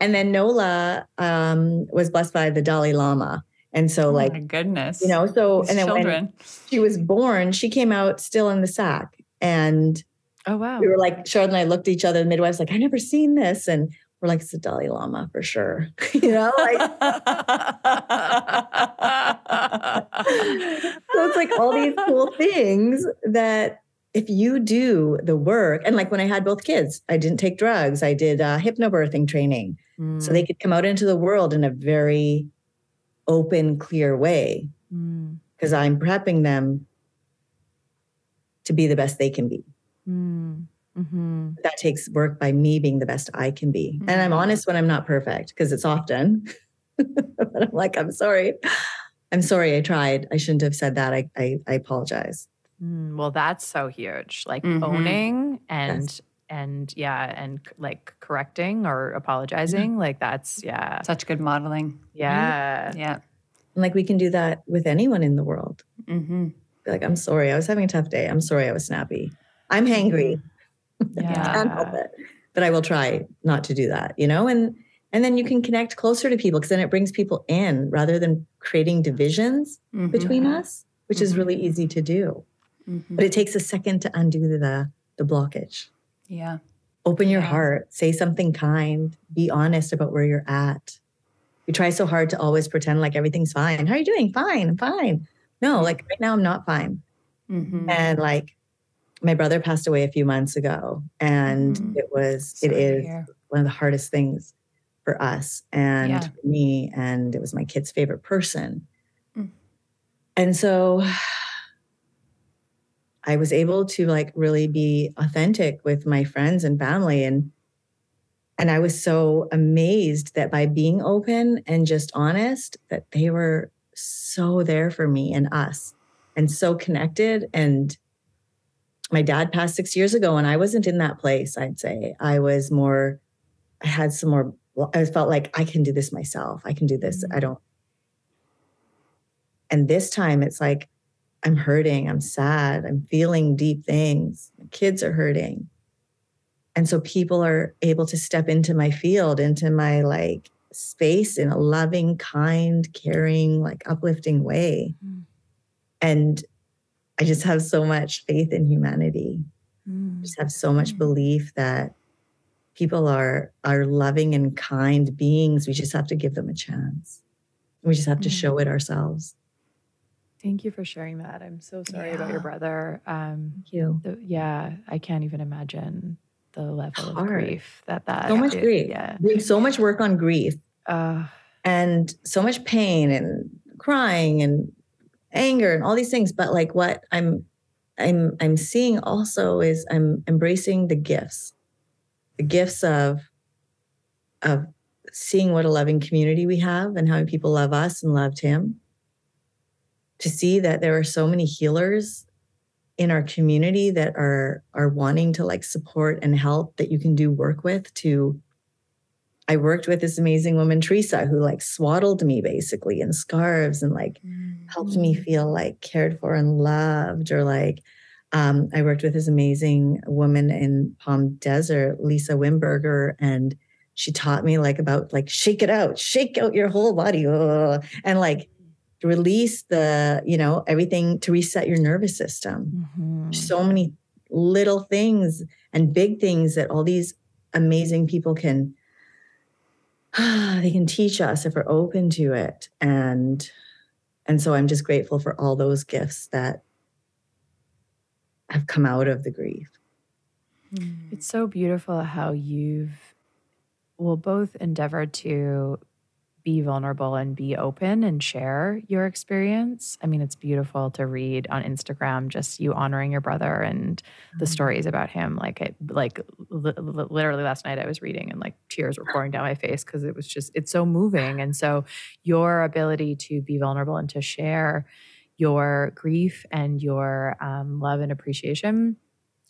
and then Nola um, was blessed by the Dalai Lama. And so, oh like, goodness, you know, so, These and then children. when she was born, she came out still in the sack. And oh, wow. We were like, Charlotte and I looked at each other, the midwife's like, I've never seen this. And we're like, it's the Dalai Lama for sure. you know, like so it's like all these cool things that if you do the work, and like when I had both kids, I didn't take drugs. I did uh, hypnobirthing training, mm. so they could come out into the world in a very open, clear way. Because mm. I'm prepping them to be the best they can be. Mm. Mm-hmm. That takes work by me being the best I can be. Mm-hmm. And I'm mm-hmm. honest when I'm not perfect because it's often. but I'm like, I'm sorry. I'm sorry I tried. I shouldn't have said that. I I, I apologize. Mm, well, that's so huge. Like mm-hmm. owning and yes. And yeah, and like correcting or apologizing. Like that's yeah. Such good modeling. Yeah. Yeah. And like we can do that with anyone in the world. Mm-hmm. Like, I'm sorry, I was having a tough day. I'm sorry I was snappy. I'm hangry. Mm-hmm. Yeah. I can't help it. But I will try not to do that, you know? And and then you can connect closer to people because then it brings people in rather than creating divisions mm-hmm. between us, which mm-hmm. is really mm-hmm. easy to do. Mm-hmm. But it takes a second to undo the the blockage. Yeah. Open your yeah. heart, say something kind, be honest about where you're at. We try so hard to always pretend like everything's fine. How are you doing? Fine, I'm fine. No, like right now I'm not fine. Mm-hmm. And like my brother passed away a few months ago and mm. it was Sorry it is one of the hardest things for us and yeah. for me and it was my kid's favorite person mm. and so i was able to like really be authentic with my friends and family and and i was so amazed that by being open and just honest that they were so there for me and us and so connected and my dad passed six years ago and I wasn't in that place, I'd say. I was more, I had some more, I felt like I can do this myself. I can do this. Mm-hmm. I don't. And this time it's like, I'm hurting. I'm sad. I'm feeling deep things. My kids are hurting. And so people are able to step into my field, into my like space in a loving, kind, caring, like uplifting way. Mm. And I just have so much faith in humanity. Mm. Just have so much mm. belief that people are are loving and kind beings. We just have to give them a chance. We just have to show it ourselves. Thank you for sharing that. I'm so sorry yeah. about your brother. Um, Thank you. The, yeah, I can't even imagine the level Hard. of grief that that. So much grief. Yeah, doing so much work on grief, uh, and so much pain and crying and anger and all these things. But like what I'm, I'm, I'm seeing also is I'm embracing the gifts, the gifts of, of seeing what a loving community we have and how many people love us and loved him to see that there are so many healers in our community that are are wanting to like support and help that you can do work with to I worked with this amazing woman Teresa who like swaddled me basically in scarves and like mm-hmm. helped me mm. feel like cared for and loved or like um, I worked with this amazing woman in Palm Desert, Lisa Wimberger, and she taught me like about like shake it out, shake out your whole body, oh, and like release the you know everything to reset your nervous system. Mm-hmm. so many little things and big things that all these amazing people can they can teach us if we're open to it. And and so i'm just grateful for all those gifts that have come out of the grief. It's so beautiful how you've well both endeavored to be vulnerable and be open and share your experience. I mean, it's beautiful to read on Instagram just you honoring your brother and the mm-hmm. stories about him. Like it, like li- literally last night I was reading and like tears were pouring down my face because it was just it's so moving. And so your ability to be vulnerable and to share your grief and your um, love and appreciation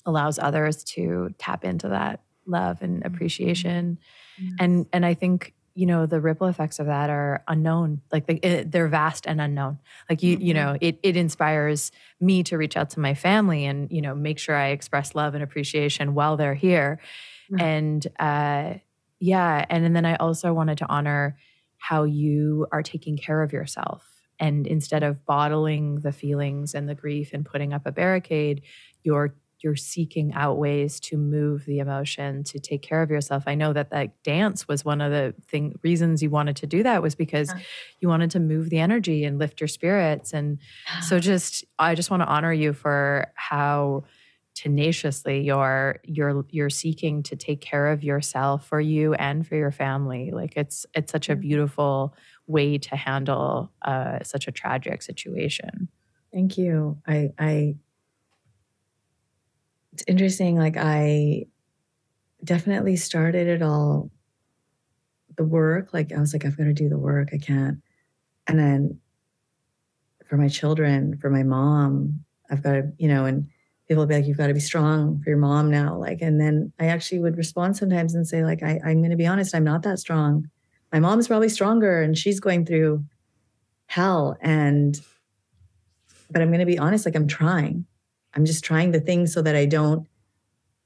allows others to tap into that love and mm-hmm. appreciation. Mm-hmm. And and I think you know the ripple effects of that are unknown like they, are vast and unknown like you mm-hmm. you know it, it inspires me to reach out to my family and you know make sure i express love and appreciation while they're here mm-hmm. and uh yeah and, and then i also wanted to honor how you are taking care of yourself and instead of bottling the feelings and the grief and putting up a barricade you're you're seeking out ways to move the emotion to take care of yourself. I know that that dance was one of the thing reasons you wanted to do that was because yeah. you wanted to move the energy and lift your spirits and so just i just want to honor you for how tenaciously you're you're you're seeking to take care of yourself for you and for your family. Like it's it's such a beautiful way to handle uh, such a tragic situation. Thank you. I i it's interesting. Like I definitely started it all, the work. Like I was like, I've got to do the work. I can't. And then for my children, for my mom, I've got to, you know, and people will be like, you've got to be strong for your mom now. Like, and then I actually would respond sometimes and say, like, I, I'm going to be honest, I'm not that strong. My mom's probably stronger and she's going through hell. And, but I'm going to be honest, like, I'm trying. I'm just trying the things so that I don't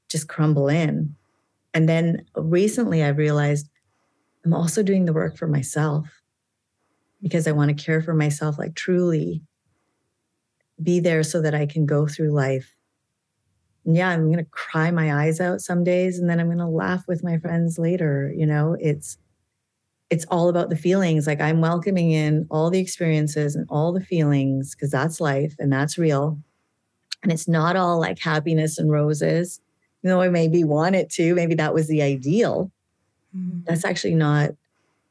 just crumble in. And then recently I realized I'm also doing the work for myself because I want to care for myself, like truly be there so that I can go through life. And yeah, I'm going to cry my eyes out some days and then I'm going to laugh with my friends later. You know, it's, it's all about the feelings. Like I'm welcoming in all the experiences and all the feelings because that's life and that's real. And it's not all like happiness and roses, you know, I maybe want it to. Maybe that was the ideal. Mm-hmm. That's actually not,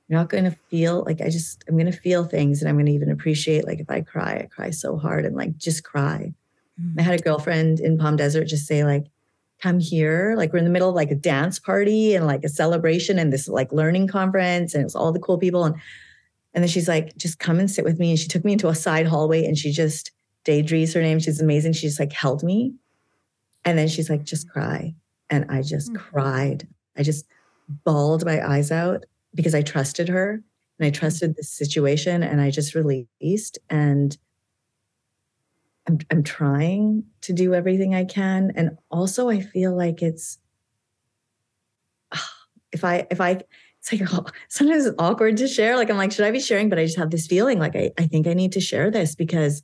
you're not going to feel like I just, I'm going to feel things and I'm going to even appreciate, like if I cry, I cry so hard and like just cry. Mm-hmm. I had a girlfriend in Palm Desert just say, like, come here. Like we're in the middle of like a dance party and like a celebration and this like learning conference and it was all the cool people. And and then she's like, just come and sit with me. And she took me into a side hallway and she just Deidre's her name. She's amazing. She just like held me. And then she's like, just cry. And I just mm-hmm. cried. I just bawled my eyes out because I trusted her and I trusted this situation and I just released. And I'm, I'm trying to do everything I can. And also I feel like it's, if I, if I, it's like, oh, sometimes it's awkward to share. Like, I'm like, should I be sharing? But I just have this feeling like I, I think I need to share this because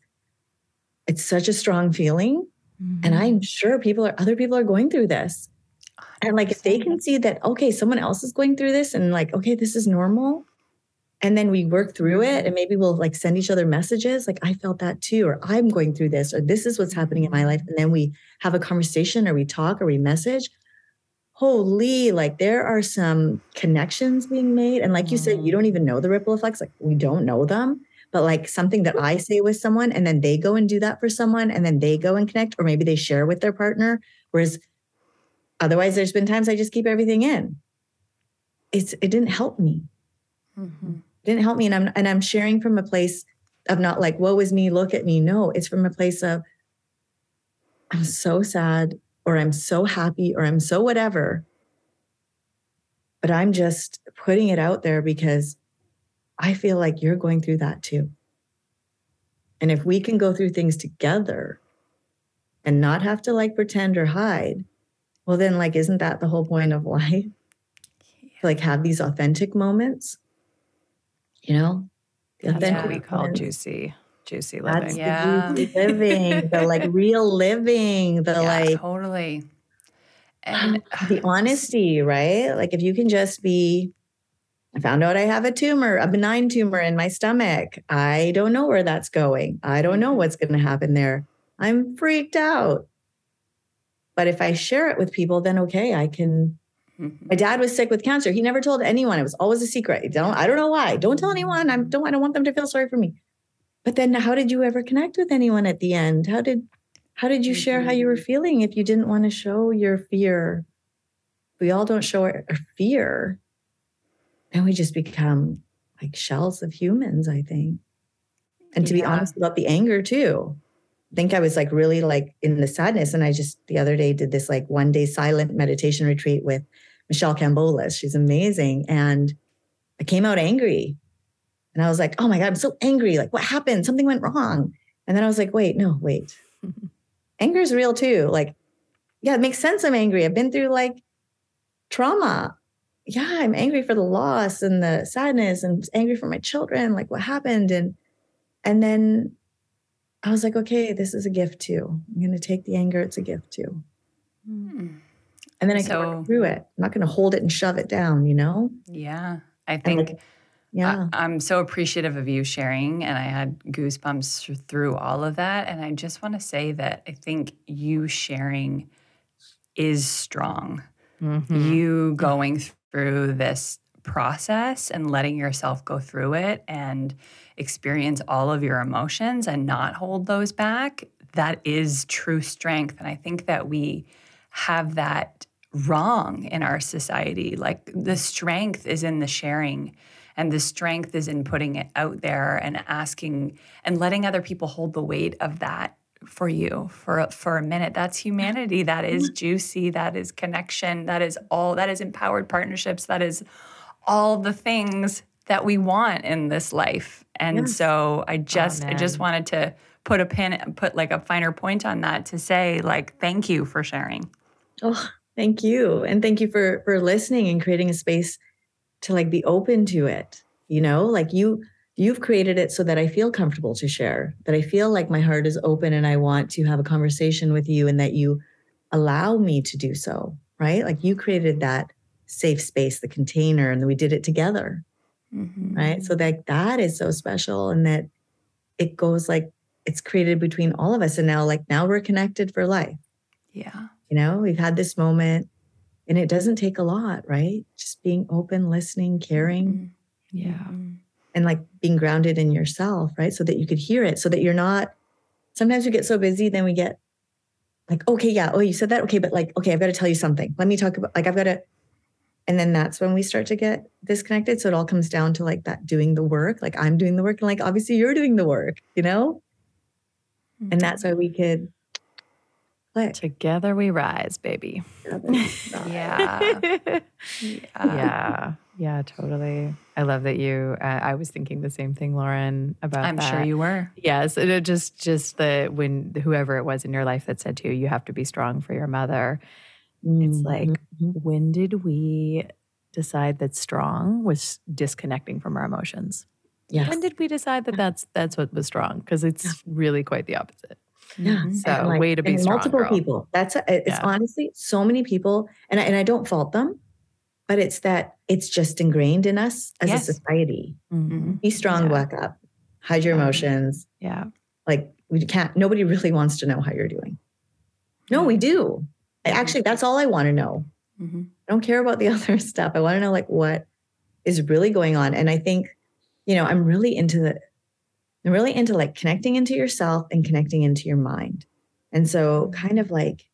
it's such a strong feeling. Mm-hmm. And I'm sure people are, other people are going through this. And like, if they can see that, okay, someone else is going through this and like, okay, this is normal. And then we work through it and maybe we'll like send each other messages like, I felt that too, or I'm going through this, or this is what's happening in my life. And then we have a conversation or we talk or we message. Holy, like there are some connections being made. And like you said, you don't even know the ripple effects. Like we don't know them but like something that I say with someone and then they go and do that for someone and then they go and connect, or maybe they share with their partner. Whereas Otherwise, there's been times I just keep everything in. It's it didn't help me. Mm-hmm. It didn't help me, and I'm and I'm sharing from a place of not like woe is me, look at me. No, it's from a place of I'm so sad, or I'm so happy, or I'm so whatever. But I'm just putting it out there because I feel like you're going through that too. And if we can go through things together and not have to like pretend or hide, well, then, like, isn't that the whole point of life? Yeah. Like, have these authentic moments, you know? The That's what we call moments. juicy, juicy living. That's yeah. the juicy living, the like real living, the yeah, like totally. And the honesty, right? Like, if you can just be, I found out I have a tumor, a benign tumor in my stomach. I don't know where that's going. I don't know mm-hmm. what's going to happen there. I'm freaked out. But if I share it with people, then okay, I can. Mm-hmm. My dad was sick with cancer. He never told anyone. It was always a secret. I don't, I don't know why. Don't tell anyone. I don't, I don't want them to feel sorry for me. But then how did you ever connect with anyone at the end? How did how did you share how you were mm-hmm. feeling if you didn't want to show your fear? We all don't show our, our fear. And we just become like shells of humans, I think. And to yeah. be honest about the anger too I think I was like really like in the sadness. And I just the other day did this like one day silent meditation retreat with Michelle Cambolis. She's amazing. And I came out angry. And I was like, oh my God, I'm so angry. Like, what happened? Something went wrong. And then I was like, wait, no, wait. Anger is real too. Like, yeah, it makes sense I'm angry. I've been through like trauma. Yeah, I'm angry for the loss and the sadness and angry for my children, like what happened. And and then I was like, okay, this is a gift too. I'm going to take the anger. It's a gift too. Hmm. And then I so, can work through it. I'm not going to hold it and shove it down, you know? Yeah. I think, like, yeah. I, I'm so appreciative of you sharing. And I had goosebumps through all of that. And I just want to say that I think you sharing is strong. Mm-hmm. You going through this process and letting yourself go through it and experience all of your emotions and not hold those back, that is true strength. And I think that we have that wrong in our society. Like the strength is in the sharing and the strength is in putting it out there and asking and letting other people hold the weight of that for you for for a minute that's humanity that is mm-hmm. juicy that is connection that is all that is empowered partnerships that is all the things that we want in this life. And yes. so I just Amen. I just wanted to put a pin put like a finer point on that to say like thank you for sharing. Oh, thank you. And thank you for for listening and creating a space to like be open to it. You know, like you you've created it so that I feel comfortable to share, that I feel like my heart is open and I want to have a conversation with you and that you allow me to do so, right? Like you created that safe space, the container, and we did it together. Mm-hmm. Right. So that that is so special and that it goes like it's created between all of us. And now, like, now we're connected for life. Yeah. You know, we've had this moment and it doesn't take a lot, right? Just being open, listening, caring. Mm-hmm. Yeah. Mm-hmm. And like being grounded in yourself, right? So that you could hear it, so that you're not. Sometimes we get so busy, then we get like, okay, yeah, oh, you said that. Okay, but like, okay, I've got to tell you something. Let me talk about, like, I've got to, and then that's when we start to get disconnected so it all comes down to like that doing the work like i'm doing the work and like obviously you're doing the work you know mm-hmm. and that's why we could click together we rise baby yeah. yeah yeah yeah totally i love that you uh, i was thinking the same thing lauren about i'm that. sure you were yes it just just the when whoever it was in your life that said to you you have to be strong for your mother Mm-hmm. It's like, mm-hmm. when did we decide that strong was disconnecting from our emotions? Yes. When did we decide that that's that's what was strong? Because it's yeah. really quite the opposite. Yeah. Mm-hmm. So like, way to be strong, multiple girl. people. That's a, it's Yeah. honestly so many people, and I, and I don't fault them, but it's that it's just ingrained in us as Yes. a society. Mhm. Be strong, Yeah. black up, hide your Um, emotions. Yeah. Like we can't. Nobody really wants to know how you're doing. No, we do. I- Actually, that's all I want to know. Mhm. I don't care about the other stuff. I want to know like what is really going on. And I think, you know, I'm really into the, I'm really into like connecting into yourself and connecting into your mind. And so, kind of like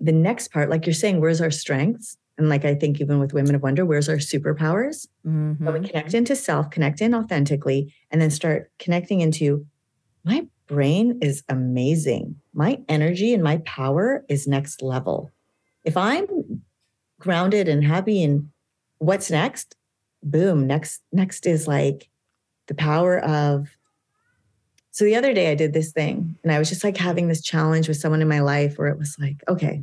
the next part, like you're saying, where's our strengths? And like I think even with Women of Wonder, where's our superpowers? Mhm. So we connect into self, connect in authentically, and then start connecting into my brain is amazing. My energy and my power is next level. If I'm grounded and happy and what's next, boom, next next is like the power of so the other day I did this thing and I was just like having this challenge with someone in my life where it was like, okay,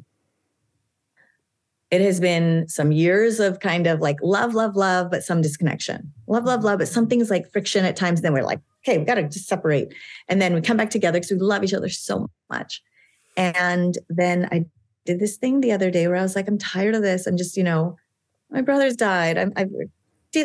it has been some years of kind of like love, love, love, but some disconnection. Love, love, love, but some things like friction at times. Then we're like, okay, we got to just separate. And then we come back together because we love each other so much. And then I did this thing the other day where I was like, I'm tired of this. I'm just, you know, my brother's died. I'm, I've,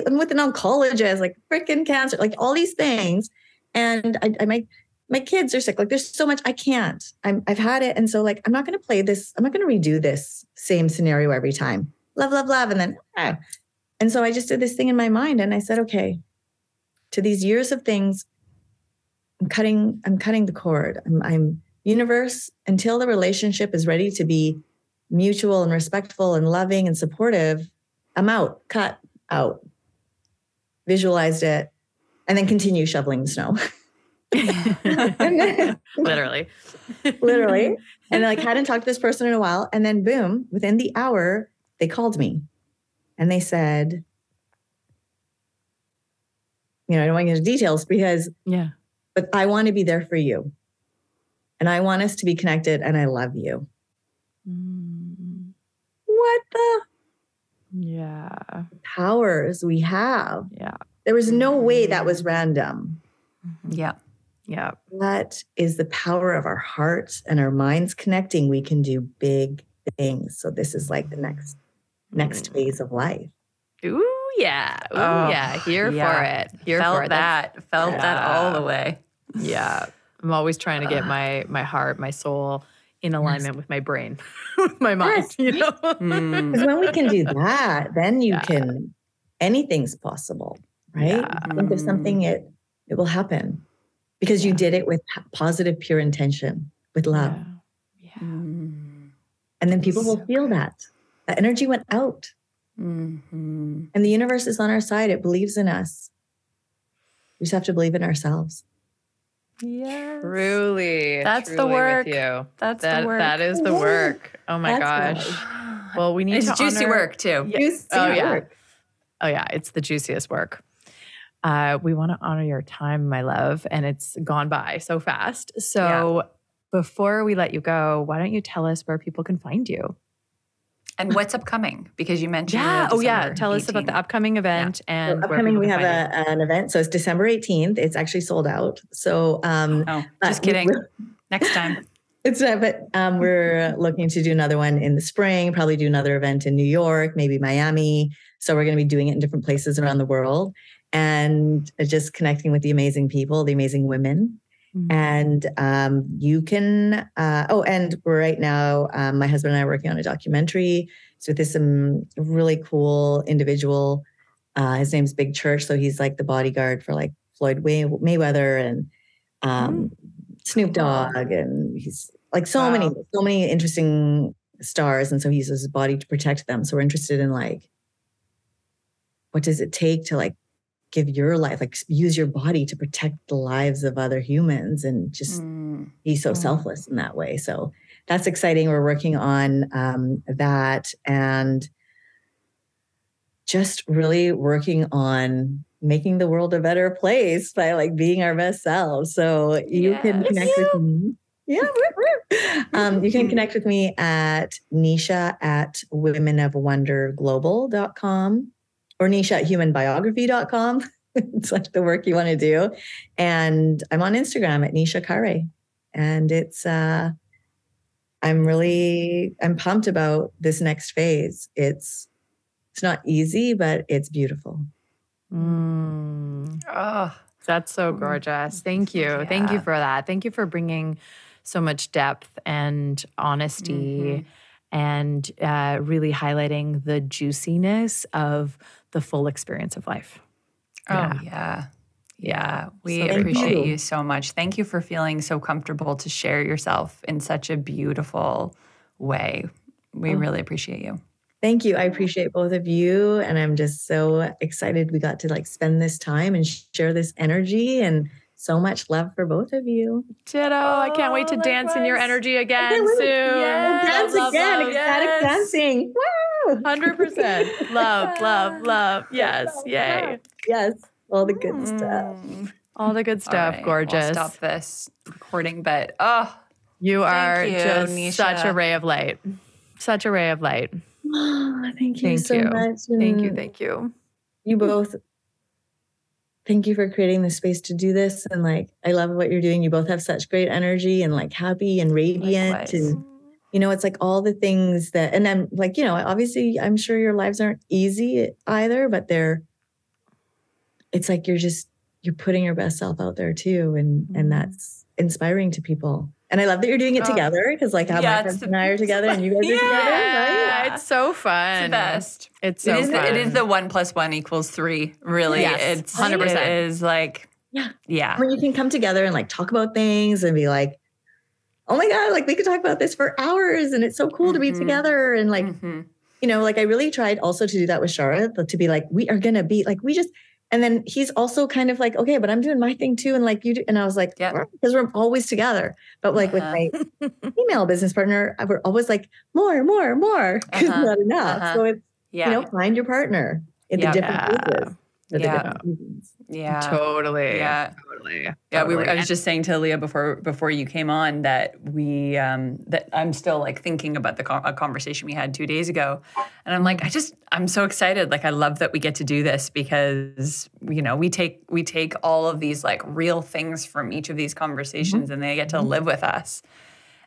I'm with an oncologist, like freaking cancer, like all these things. And I, I my, my kids are sick. Like there's so much I can't. I'm, I've had it. And so like, I'm not going to play this. I'm not going to redo this same scenario every time. Love, love, love. And then, ah. and so I just did this thing in my mind and I said, okay, to these years of things, I'm cutting, I'm cutting the cord. I'm, I'm universe until the relationship is ready to be mutual and respectful and loving and supportive. I'm out, cut out, visualized it, and then continue shoveling the snow. Literally. literally. And I like hadn't talked to this person in a while. And then boom, within the hour, they called me and they said, you know, I don't want to get into details because, Yeah. but I want to be there for you. And I want us to be connected and I love you. Mm, What the Yeah. powers we have? Yeah. There was no way that was random. Yeah. Yeah. That is the power of our hearts and our minds connecting. We can do big things. So this is like the next next phase of life. Ooh, yeah. Ooh, Oh, yeah. Here yeah. for it. Here Felt for it. That's- that. Felt that all the way. Yeah. I'm always trying to get my my heart, my soul in alignment with my brain, with my mind. Yes. You know? Mm. Because when we can do that, then you Yeah. can anything's possible, right? Yeah. Think of Mm. something it it will happen because you did it with positive, pure intention, with love, Yeah. Mm. and then people will So feel that. That energy went out, Mhm. and the universe is on our side. It believes in us. We just have to believe in ourselves. Yeah. Truly. That's the truly with work. you. That's That, the work. that is the work. Oh my That's gosh. Well, we need it's to juicy honor- work too. Yeah. Juicy Oh, yeah. work. Oh yeah, it's the juiciest work. Uh, we want to honor your time, my love, and it's gone by so fast. So before we let you go, why don't you tell us where people can find you? And what's upcoming? Because you mentioned Yeah. Oh yeah. December Tell us about the upcoming event and So upcoming, people we have a, an event. So it's December 18th. It's actually sold out. So um, Oh, just kidding. Next time. It's not, but um, we're looking to do another one in the spring, probably do another event in New York, maybe Miami. So we're going to be doing it in different places around the world and just connecting with the amazing people, the amazing women. you. And um, you can, uh, oh, and right now, um, my husband and I are working on a documentary. So with this um, really cool individual. Uh, his name's Big Church. So he's like the bodyguard for like Floyd May- Mayweather and um, Snoop Dogg. And he's like so many, so many interesting stars. And so he uses his body to protect them. So we're interested in like, what does it take to like give your life, like use your body to protect the lives of other humans and just Mm. be so Mm. selfless in that way. So that's exciting. We're working on um, that and just really working on making the world a better place by like being our best selves. So you can Yes. connect with me. Yeah. Um, you can connect with me at Nisha at womenofwonderglobal.com or Nisha at humanbiography.com. it's like the work you want to do. And I'm on Instagram at Nisha Khare. and it's uh i'm really i'm pumped about this next phase it's it's not easy but it's beautiful Mm, Oh, that's so Mm. gorgeous. Thank you. Thank you for that. Thank you for bringing so much depth and honesty and uh, really highlighting the juiciness of the full experience of life. oh Yeah. yeah. Yeah, we So appreciate you. you so much. Thank you for feeling so comfortable to share yourself in such a beautiful way. We Oh. really appreciate you. thank you i appreciate both of you and i'm just so excited we got to like spend this time and share this energy and so much love for both of you Ditto. I can't wait to Oh, dance in your energy again soon. Yes. dance Love, again love, ecstatic yes. dancing Woo! 100%. Love, love, love. Yes. Yay. yes all the good stuff Mm. All the good stuff. right, Gorgeous. We'll stop this recording, but oh, You are you, just such a ray of light. Such a ray of light. Oh, thank you Thank so you. much. Thank you. Thank you. You both. Thank you for creating the space to do this. And like, I love what you're doing. You both have such great energy and like happy and radiant. Likewise. And, you know, it's like all the things that, and I'm like, you know, obviously, I'm sure your lives aren't easy either, but they're, it's like you're just, you're putting your best self out there too. And, and mm-hmm. that's inspiring to people. And I love that you're doing it Oh. together because like how Yeah, my it's friends the- and I are together and you guys are Yeah. together, right? Yeah, it's so fun. it's fun. the best. It's so it is. fun. The, it is the one plus one equals three. Really, Yes, it's 100%. It is like Yeah. yeah. when you can come together and like talk about things and be like, oh my God, like we could talk about this for hours and it's so cool to be Mhm. together. And like, Mhm. you know, like I really tried also to do that with Shara, to be like, we are gonna be like, we just and then he's also kind of like, okay, but I'm doing my thing too. And like you do, and I was like, Yeah. because we're always together. But like Uh-huh. with my female business partner, we're always like, more, more, more, because Uh-huh. not enough. Uh-huh. So it's, Yeah. you know, find your partner in Yeah. the different Yeah. places for the Yeah. Totally. yeah. Totally. Yeah. Totally. We were, I was just saying to Leah before before you came on that we um, that I'm still like thinking about the conversation we had two days ago, and I'm like, I just I'm so excited. Like I love that we get to do this because you know we take we take all of these like real things from each of these conversations, and they get to live with us,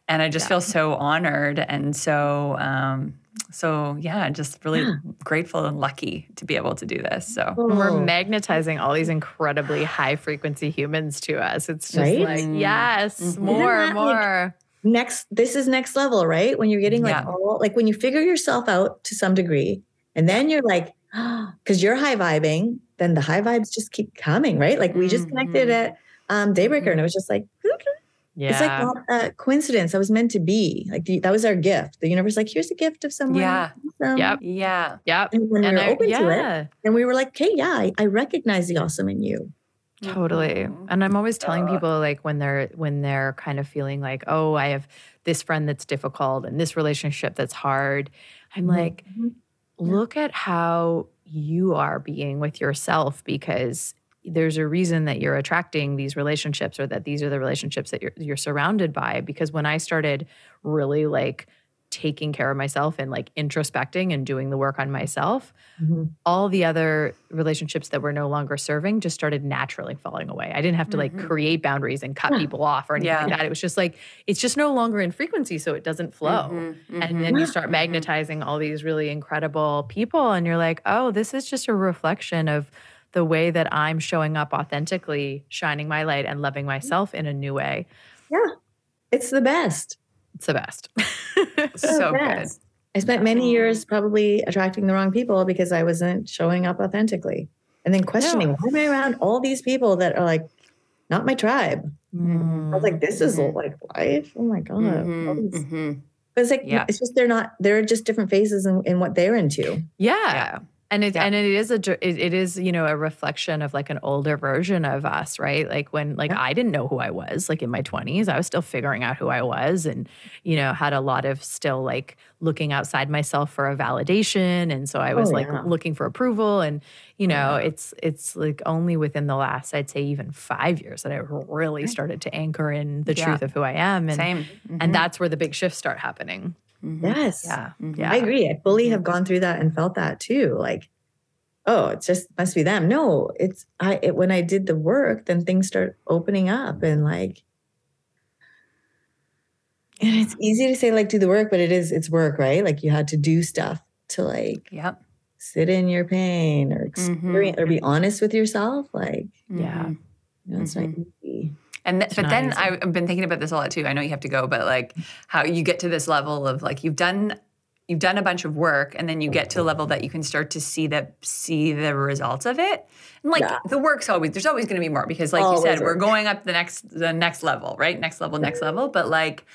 and I just feel so honored and so um, so yeah, just really Yeah. grateful and lucky to be able to do this. So We're Oh. magnetizing all these incredibly high frequency humans to us. It's just Right? like, yes, Mhm. more, Isn't like, more. next this is next level right when you're getting like Yeah. all like when you figure yourself out to some degree and then you're like because you're high vibing then the high vibes just keep coming right like we just connected Mhm. at um daybreaker and it was just like yeah. it's like not a coincidence that was meant to be like the, that was our gift the universe like here's a gift of someone Yeah. awesome. Yep. yeah, yep. and when we And were I- open to it yeah. and we were like okay yeah I, I recognize the awesome in you Totally. Mhm. And I'm always telling people like when they're when they're kind of feeling like, "Oh, I have this friend that's difficult and this relationship that's hard." I'm like, Mhm. look at how you are being with yourself because there's a reason that you're attracting these relationships or that these are the relationships that you're you're surrounded by because when I started really like taking care of myself and like introspecting and doing the work on myself, Mhm. all the other relationships that were no longer serving just started naturally falling away. I didn't have to like Mhm. create boundaries and cut people off or anything Yeah. like that. It was just like it's just no longer in frequency, so it doesn't flow. Mhm, And mhm. then you start Mhm. magnetizing all these really incredible people, and you're like, oh, this is just a reflection of the way that I'm showing up authentically, shining my light, and loving myself in a new way. Yeah. It's the best It's the best. It's the so good. I spent many years probably attracting the wrong people because I wasn't showing up authentically. And then questioning, Yeah. why am I around all these people that are like not my tribe? I was like, this is like life. Oh my God. Mhm, these- mhm. But it's like Yeah. it's just they're not they're just different phases in, in what they're into. Yeah. Yeah. And it Yeah. and it is a it, it is you know a reflection of like an older version of us, right? Like when like Yeah. I didn't know who I was, like in my 20s, I was still figuring out who I was and you know had a lot of still like looking outside myself for a validation and so I was Oh, like yeah. looking for approval and you oh, know Yeah. it's it's like only within the last I'd say even 5 years that I really started to anchor in the truth of who I am and Same. and mm-hmm. that's where the big shifts start happening. Mhm. Yes. Yeah. Mhm. Yeah. I agree. I fully Mhm. have gone through that and felt that too. Like, oh, it just must be them. No, it's I it, when I did the work, then things start opening up and like And it's easy to say like do the work, but it is it's work, right? Like you had to do stuff to like Yep. sit in your pain or experience or be honest with yourself. Like, Yeah. You know, it's not easy. And th- but then easy. I've been thinking about this a lot too. I know you have to go, but like how you get to this level of like you've done you've done a bunch of work and then you get to a level that you can start to see the see the results of it. And like Yeah. the work's always there's always going to be more because like Always you said we're going up the next the next level, right? Next level, next level, but like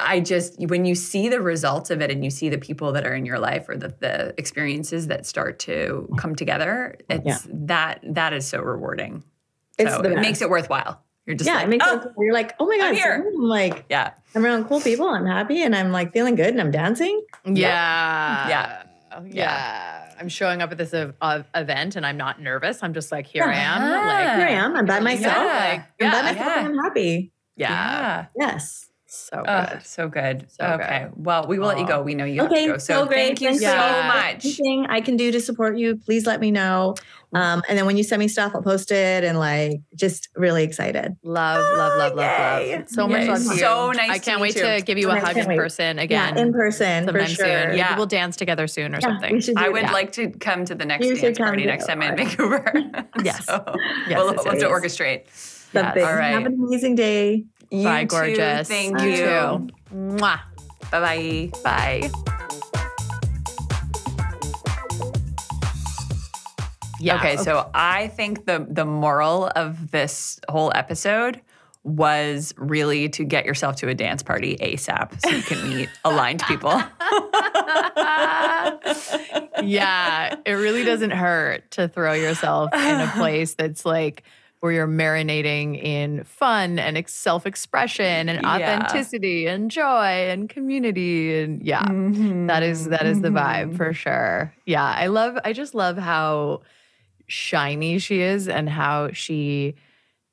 I just when you see the results of it and you see the people that are in your life or the, the experiences that start to come together, it's Yeah. that that is so rewarding. It's so the it makes it worthwhile. You're just yeah, like, it makes oh, sense. You're like, oh my I'm God, here. so I'm like, yeah. I'm around cool people. I'm happy and I'm like feeling good and I'm dancing. Yeah. Yeah. Yeah. I'm showing up at this ev- uh, event and I'm not nervous. I'm just like, here I am. Like, Here I am. I'm by myself. Yeah. I'm by Yeah. myself Yeah. and I'm happy. yeah. Yes. So good. Oh, so good. So okay. Well, we will let you go. We know you have to go. So, so great. thank you Thanks so much. Anything I can do to support you, please let me know. Um, and then when you send me stuff, I'll post it and like just really excited. Love, love, love, love, yay. love. So much love to you. So nice I can't meet wait you. to give you So a hug in wait. person again. Yeah, in person for sometime sure. soon. Maybe Yeah. we'll dance together soon or Yeah, something. we should do I would that. like to come to the next You dance party next time in. Vancouver. Yes. so Yes, we'll, we'll have to orchestrate. something. all right. Have an amazing day. You Bye, too. gorgeous. Thank You you. Mwah. Bye bye. Bye. Yeah. Okay, so I think the the moral of this whole episode was really to get yourself to a dance party ASAP so you can meet aligned people. yeah, it really doesn't hurt to throw yourself in a place that's like where you're marinating in fun and self-expression and Yeah. authenticity and joy and community and yeah. Mm-hmm. That is that is the vibe for sure. Yeah, I love I just love how shiny she is and how she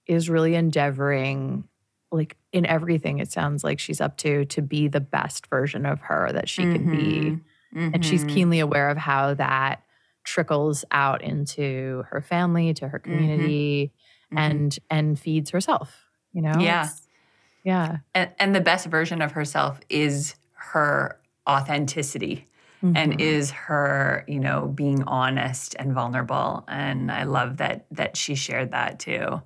is really endeavoring like in everything it sounds like she's up to to be the best version of her that she can be and she's Mhm. keenly aware of how that trickles out into her family to her community Mhm. and and feeds herself you know Yeah. It's- yeah and, and the best version of herself is her authenticity and Mhm. is her you know being honest and vulnerable and i love that that she shared that too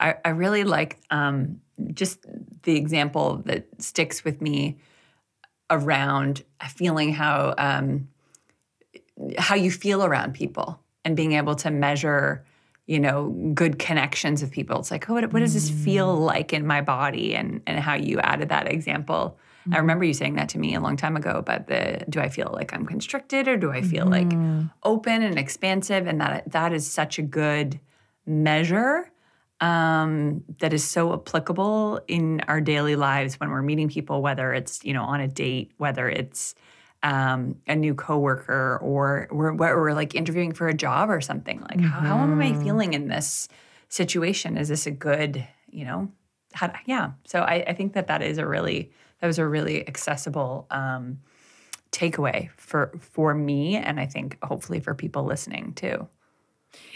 i, I really like um, just the example that sticks with me around feeling how um, how you feel around people and being able to measure you know good connections with people. It's like oh, what, what does this feel like in my body and and how you added that example? I remember you saying that to me a long time ago about the do i feel like i'm constricted or do i feel like Mhm. open and expansive? And that that is such a good measure um, that is so applicable in our daily lives when we're meeting people whether it's you know on a date whether it's um, a new coworker or we're, we're like interviewing for a job or something. Like how, how am i Mhm. feeling in this situation? Is this a good you know how, yeah. So I, I think that that is a really that was a really accessible um, takeaway for for me and i think hopefully for people listening too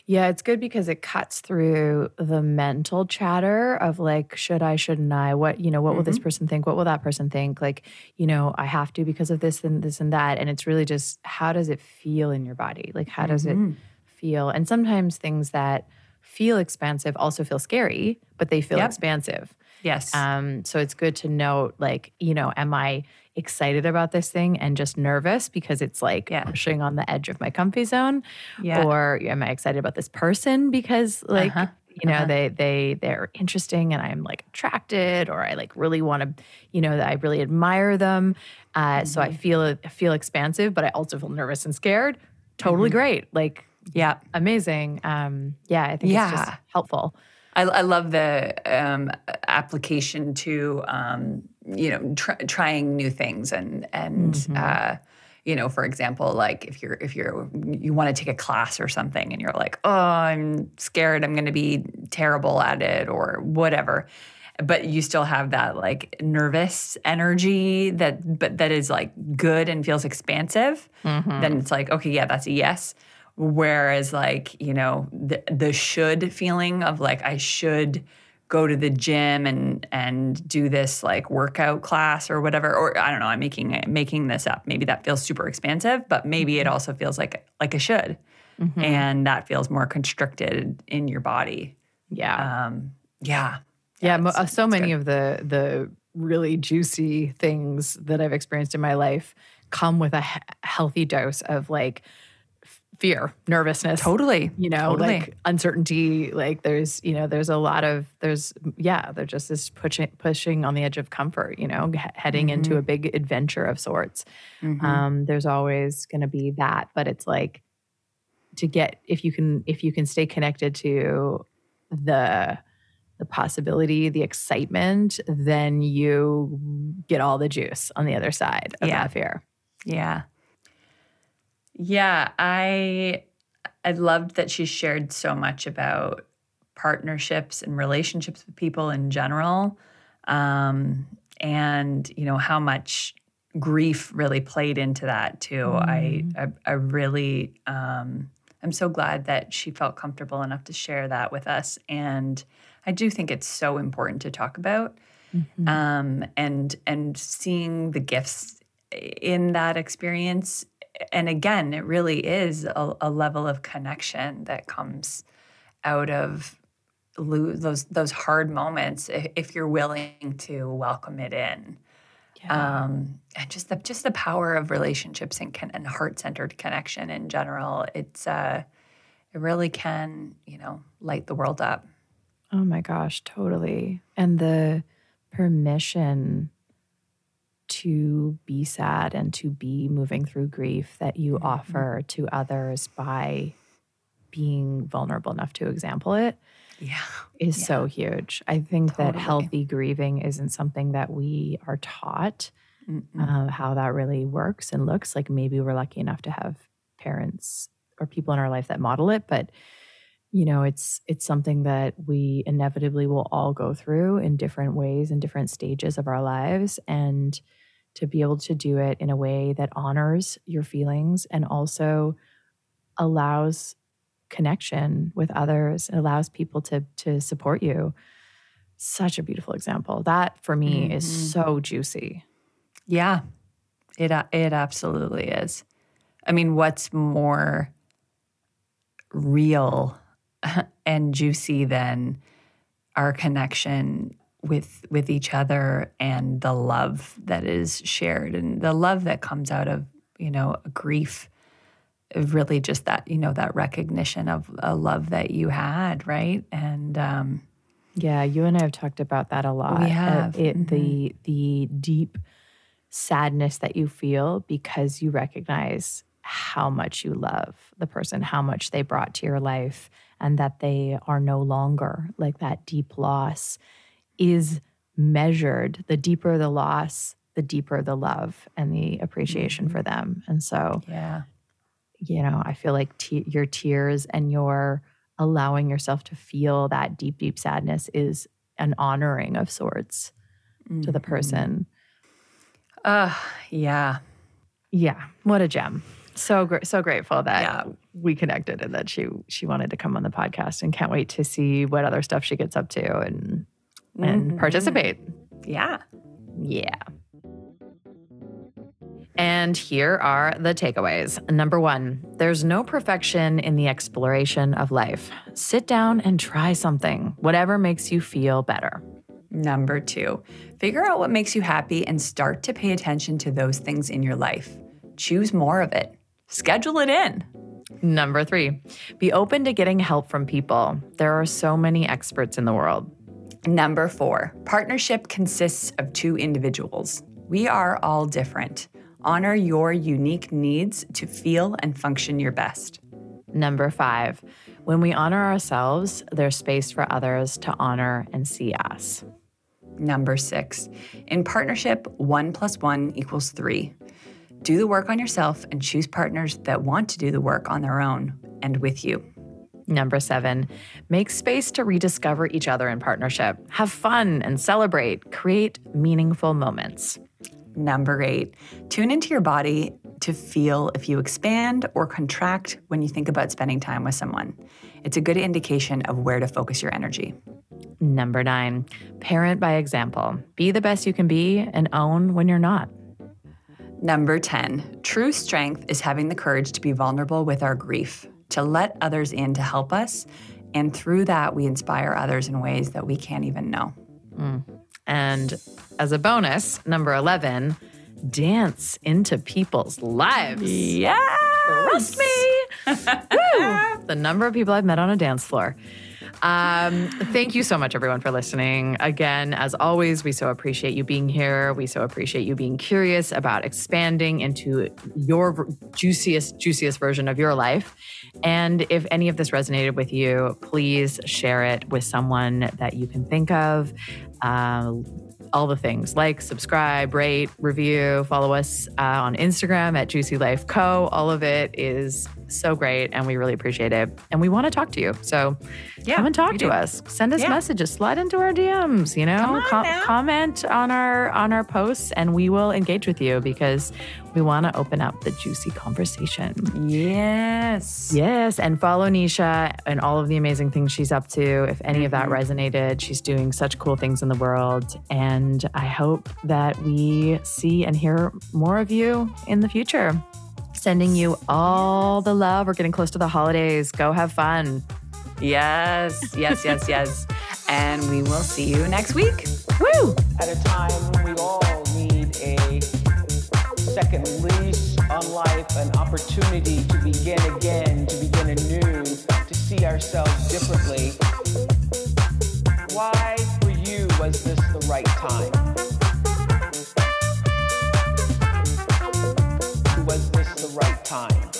Yeah, it's good because it cuts through the mental chatter of like, should I, shouldn't I? What, you know, what will this person think? What will that person think? Like, you know, I have to because of this and this and that. And it's really just how does it feel in your body? Like, how does it Mhm. feel? And sometimes things that feel expansive also feel scary, but they feel Yep. expansive. yes Um, so it's good to note, like, you know, am I excited about this thing and just nervous because it's like Yeah. pushing on the edge of my comfy zone? yeah Or am I excited about this person because like Uh-huh. you know Uh-huh. they they they're interesting and I'm like attracted or I like really want to you know that I really admire them. Uh, So Mm-hmm. I feel I feel expansive, but I also feel nervous and scared. Totally Mm-hmm. great, like yeah amazing. Um, yeah, I think it's just Yeah. helpful. I, I love the um, application to um, you know tr- trying new things and and Mhm. uh, you know for example like if you're if you're you want to take a class or something and you're like oh I'm scared I'm going to be terrible at it or whatever but you still have that like nervous energy that but that is like good and feels expansive Mm-hmm. then it's like okay yeah that's a yes whereas like you know the the should feeling of like i should go to the gym and and do this like workout class or whatever or I don't know I'm making making this up maybe that feels super expansive but maybe it also feels like like a should Mhm. and that feels more constricted in your body yeah. um yeah Yeah, it's- uh, so it's many good. of the the really juicy things that I've experienced in my life come with a he- healthy dose of like fear, nervousness, totally you know, totally. like uncertainty. Like there's, you know, there's a lot of there's yeah, they're just this pushing pushing on the edge of comfort. You know, he- heading into a big adventure of sorts. Mhm. Um, there's always going to be that, but it's like to get if you can if you can stay connected to the the possibility, the excitement, then you get all the juice on the other side of Yeah. that fear. Yeah. Yeah, I I loved that she shared so much about partnerships and relationships with people in general. Um, and you know how much grief really played into that too. I, I I really um I'm so glad that she felt comfortable enough to share that with us. And I do think it's so important to talk about. Um, and and seeing the gifts in that experience and again it really is a, a level of connection that comes out of lo- those those hard moments if, if you're willing to welcome it in. Um, and just the just the power of relationships and, and heart-centered connection in general it's uh it really can you know light the world up. Oh my gosh, totally. And the permission to be sad and to be moving through grief that you Mm-hmm. offer to others by being vulnerable enough to example it yeah is Yeah. so huge. I think that healthy grieving isn't something that we are taught uh, how that really works and looks. Like maybe we're lucky enough to have parents or people in our life that model it, but you know, it's it's something that we inevitably will all go through in different ways in different stages of our lives, and to be able to do it in a way that honors your feelings and also allows connection with others, it allows people to to support you. Such a beautiful example. That for me Mhm. is so juicy. Yeah, it it absolutely is. I mean, what's more real and juicy than our connection with with each other and the love that is shared and the love that comes out of you know grief really just that you know that recognition of a love that you had right and um Yeah, you and I have talked about that a lot. Uh, have, it the the deep sadness that you feel because you recognize how much you love the person, how much they brought to your life, and that they are no longer. Like that deep loss is measured. The deeper the loss, the deeper the love and the appreciation for them. And so, yeah you know, I feel like te- your tears and your allowing yourself to feel that deep, deep sadness is an honoring of sorts to the Mhm. person. uh yeah Yeah, what a gem. So gr- so grateful that Yeah. we connected and that she she wanted to come on the podcast and can't wait to see what other stuff she gets up to and and Mhm. participate. yeah Yeah. And here are the takeaways. Number one, there's no perfection in the exploration of life. Sit down and try something, whatever makes you feel better. Number two, figure out what makes you happy and start to pay attention to those things in your life. Choose more of it. Schedule it in. Number three, be open to getting help from people. There are so many experts in the world. Number four, partnership consists of two individuals. We are all different. Honor your unique needs to feel and function your best. Number five, when we honor ourselves, there's space for others to honor and see us. Number six, in partnership, one plus one equals three. Do the work on yourself and choose partners that want to do the work on their own and with you. Number seven, make space to rediscover each other in partnership. Have fun and celebrate. Create meaningful moments. Number eight, tune into your body to feel if you expand or contract when you think about spending time with someone. It's a good indication of where to focus your energy. Number nine, parent by example. Be the best you can be and own when you're not. Number 10, true strength is having the courage to be vulnerable with our grief, to let others in to help us. And through that, we inspire others in ways that we can't even know. Mm. And as a bonus, number 11, dance into people's lives. Yeah. Trust me. the number of people I've met on a dance floor. Um, thank you so much, everyone, for listening. Again, as always, we so appreciate you being here. We so appreciate you being curious about expanding into your juiciest, juiciest version of your life. And if any of this resonated with you, please share it with someone that you can think of. Uh, all the things like, subscribe, rate, review, follow us uh, on Instagram at Juicy Life Co. All of it is so great and we really appreciate it. And we want to talk to you. So yeah, come and talk to do. us. Send us yeah. messages, slide into our DMs, you know, Com- comment on our on our posts and we will engage with you because we want to open up the juicy conversation. Yes. Yes. And follow Nisha and all of the amazing things she's up to. If any mm-hmm. of that mm-hmm. resonated, she's doing such cool things in the world. And I hope that we see and hear more of you in the future. Sending you all the love. We're getting close to the holidays. Go have fun. Yes, yes, yes, yes. And we will see you next week. Woo! At a time we all need a second lease on life, an opportunity to begin again, to begin anew, to see ourselves differently. Why, for you, was this the right time? Was this the right time?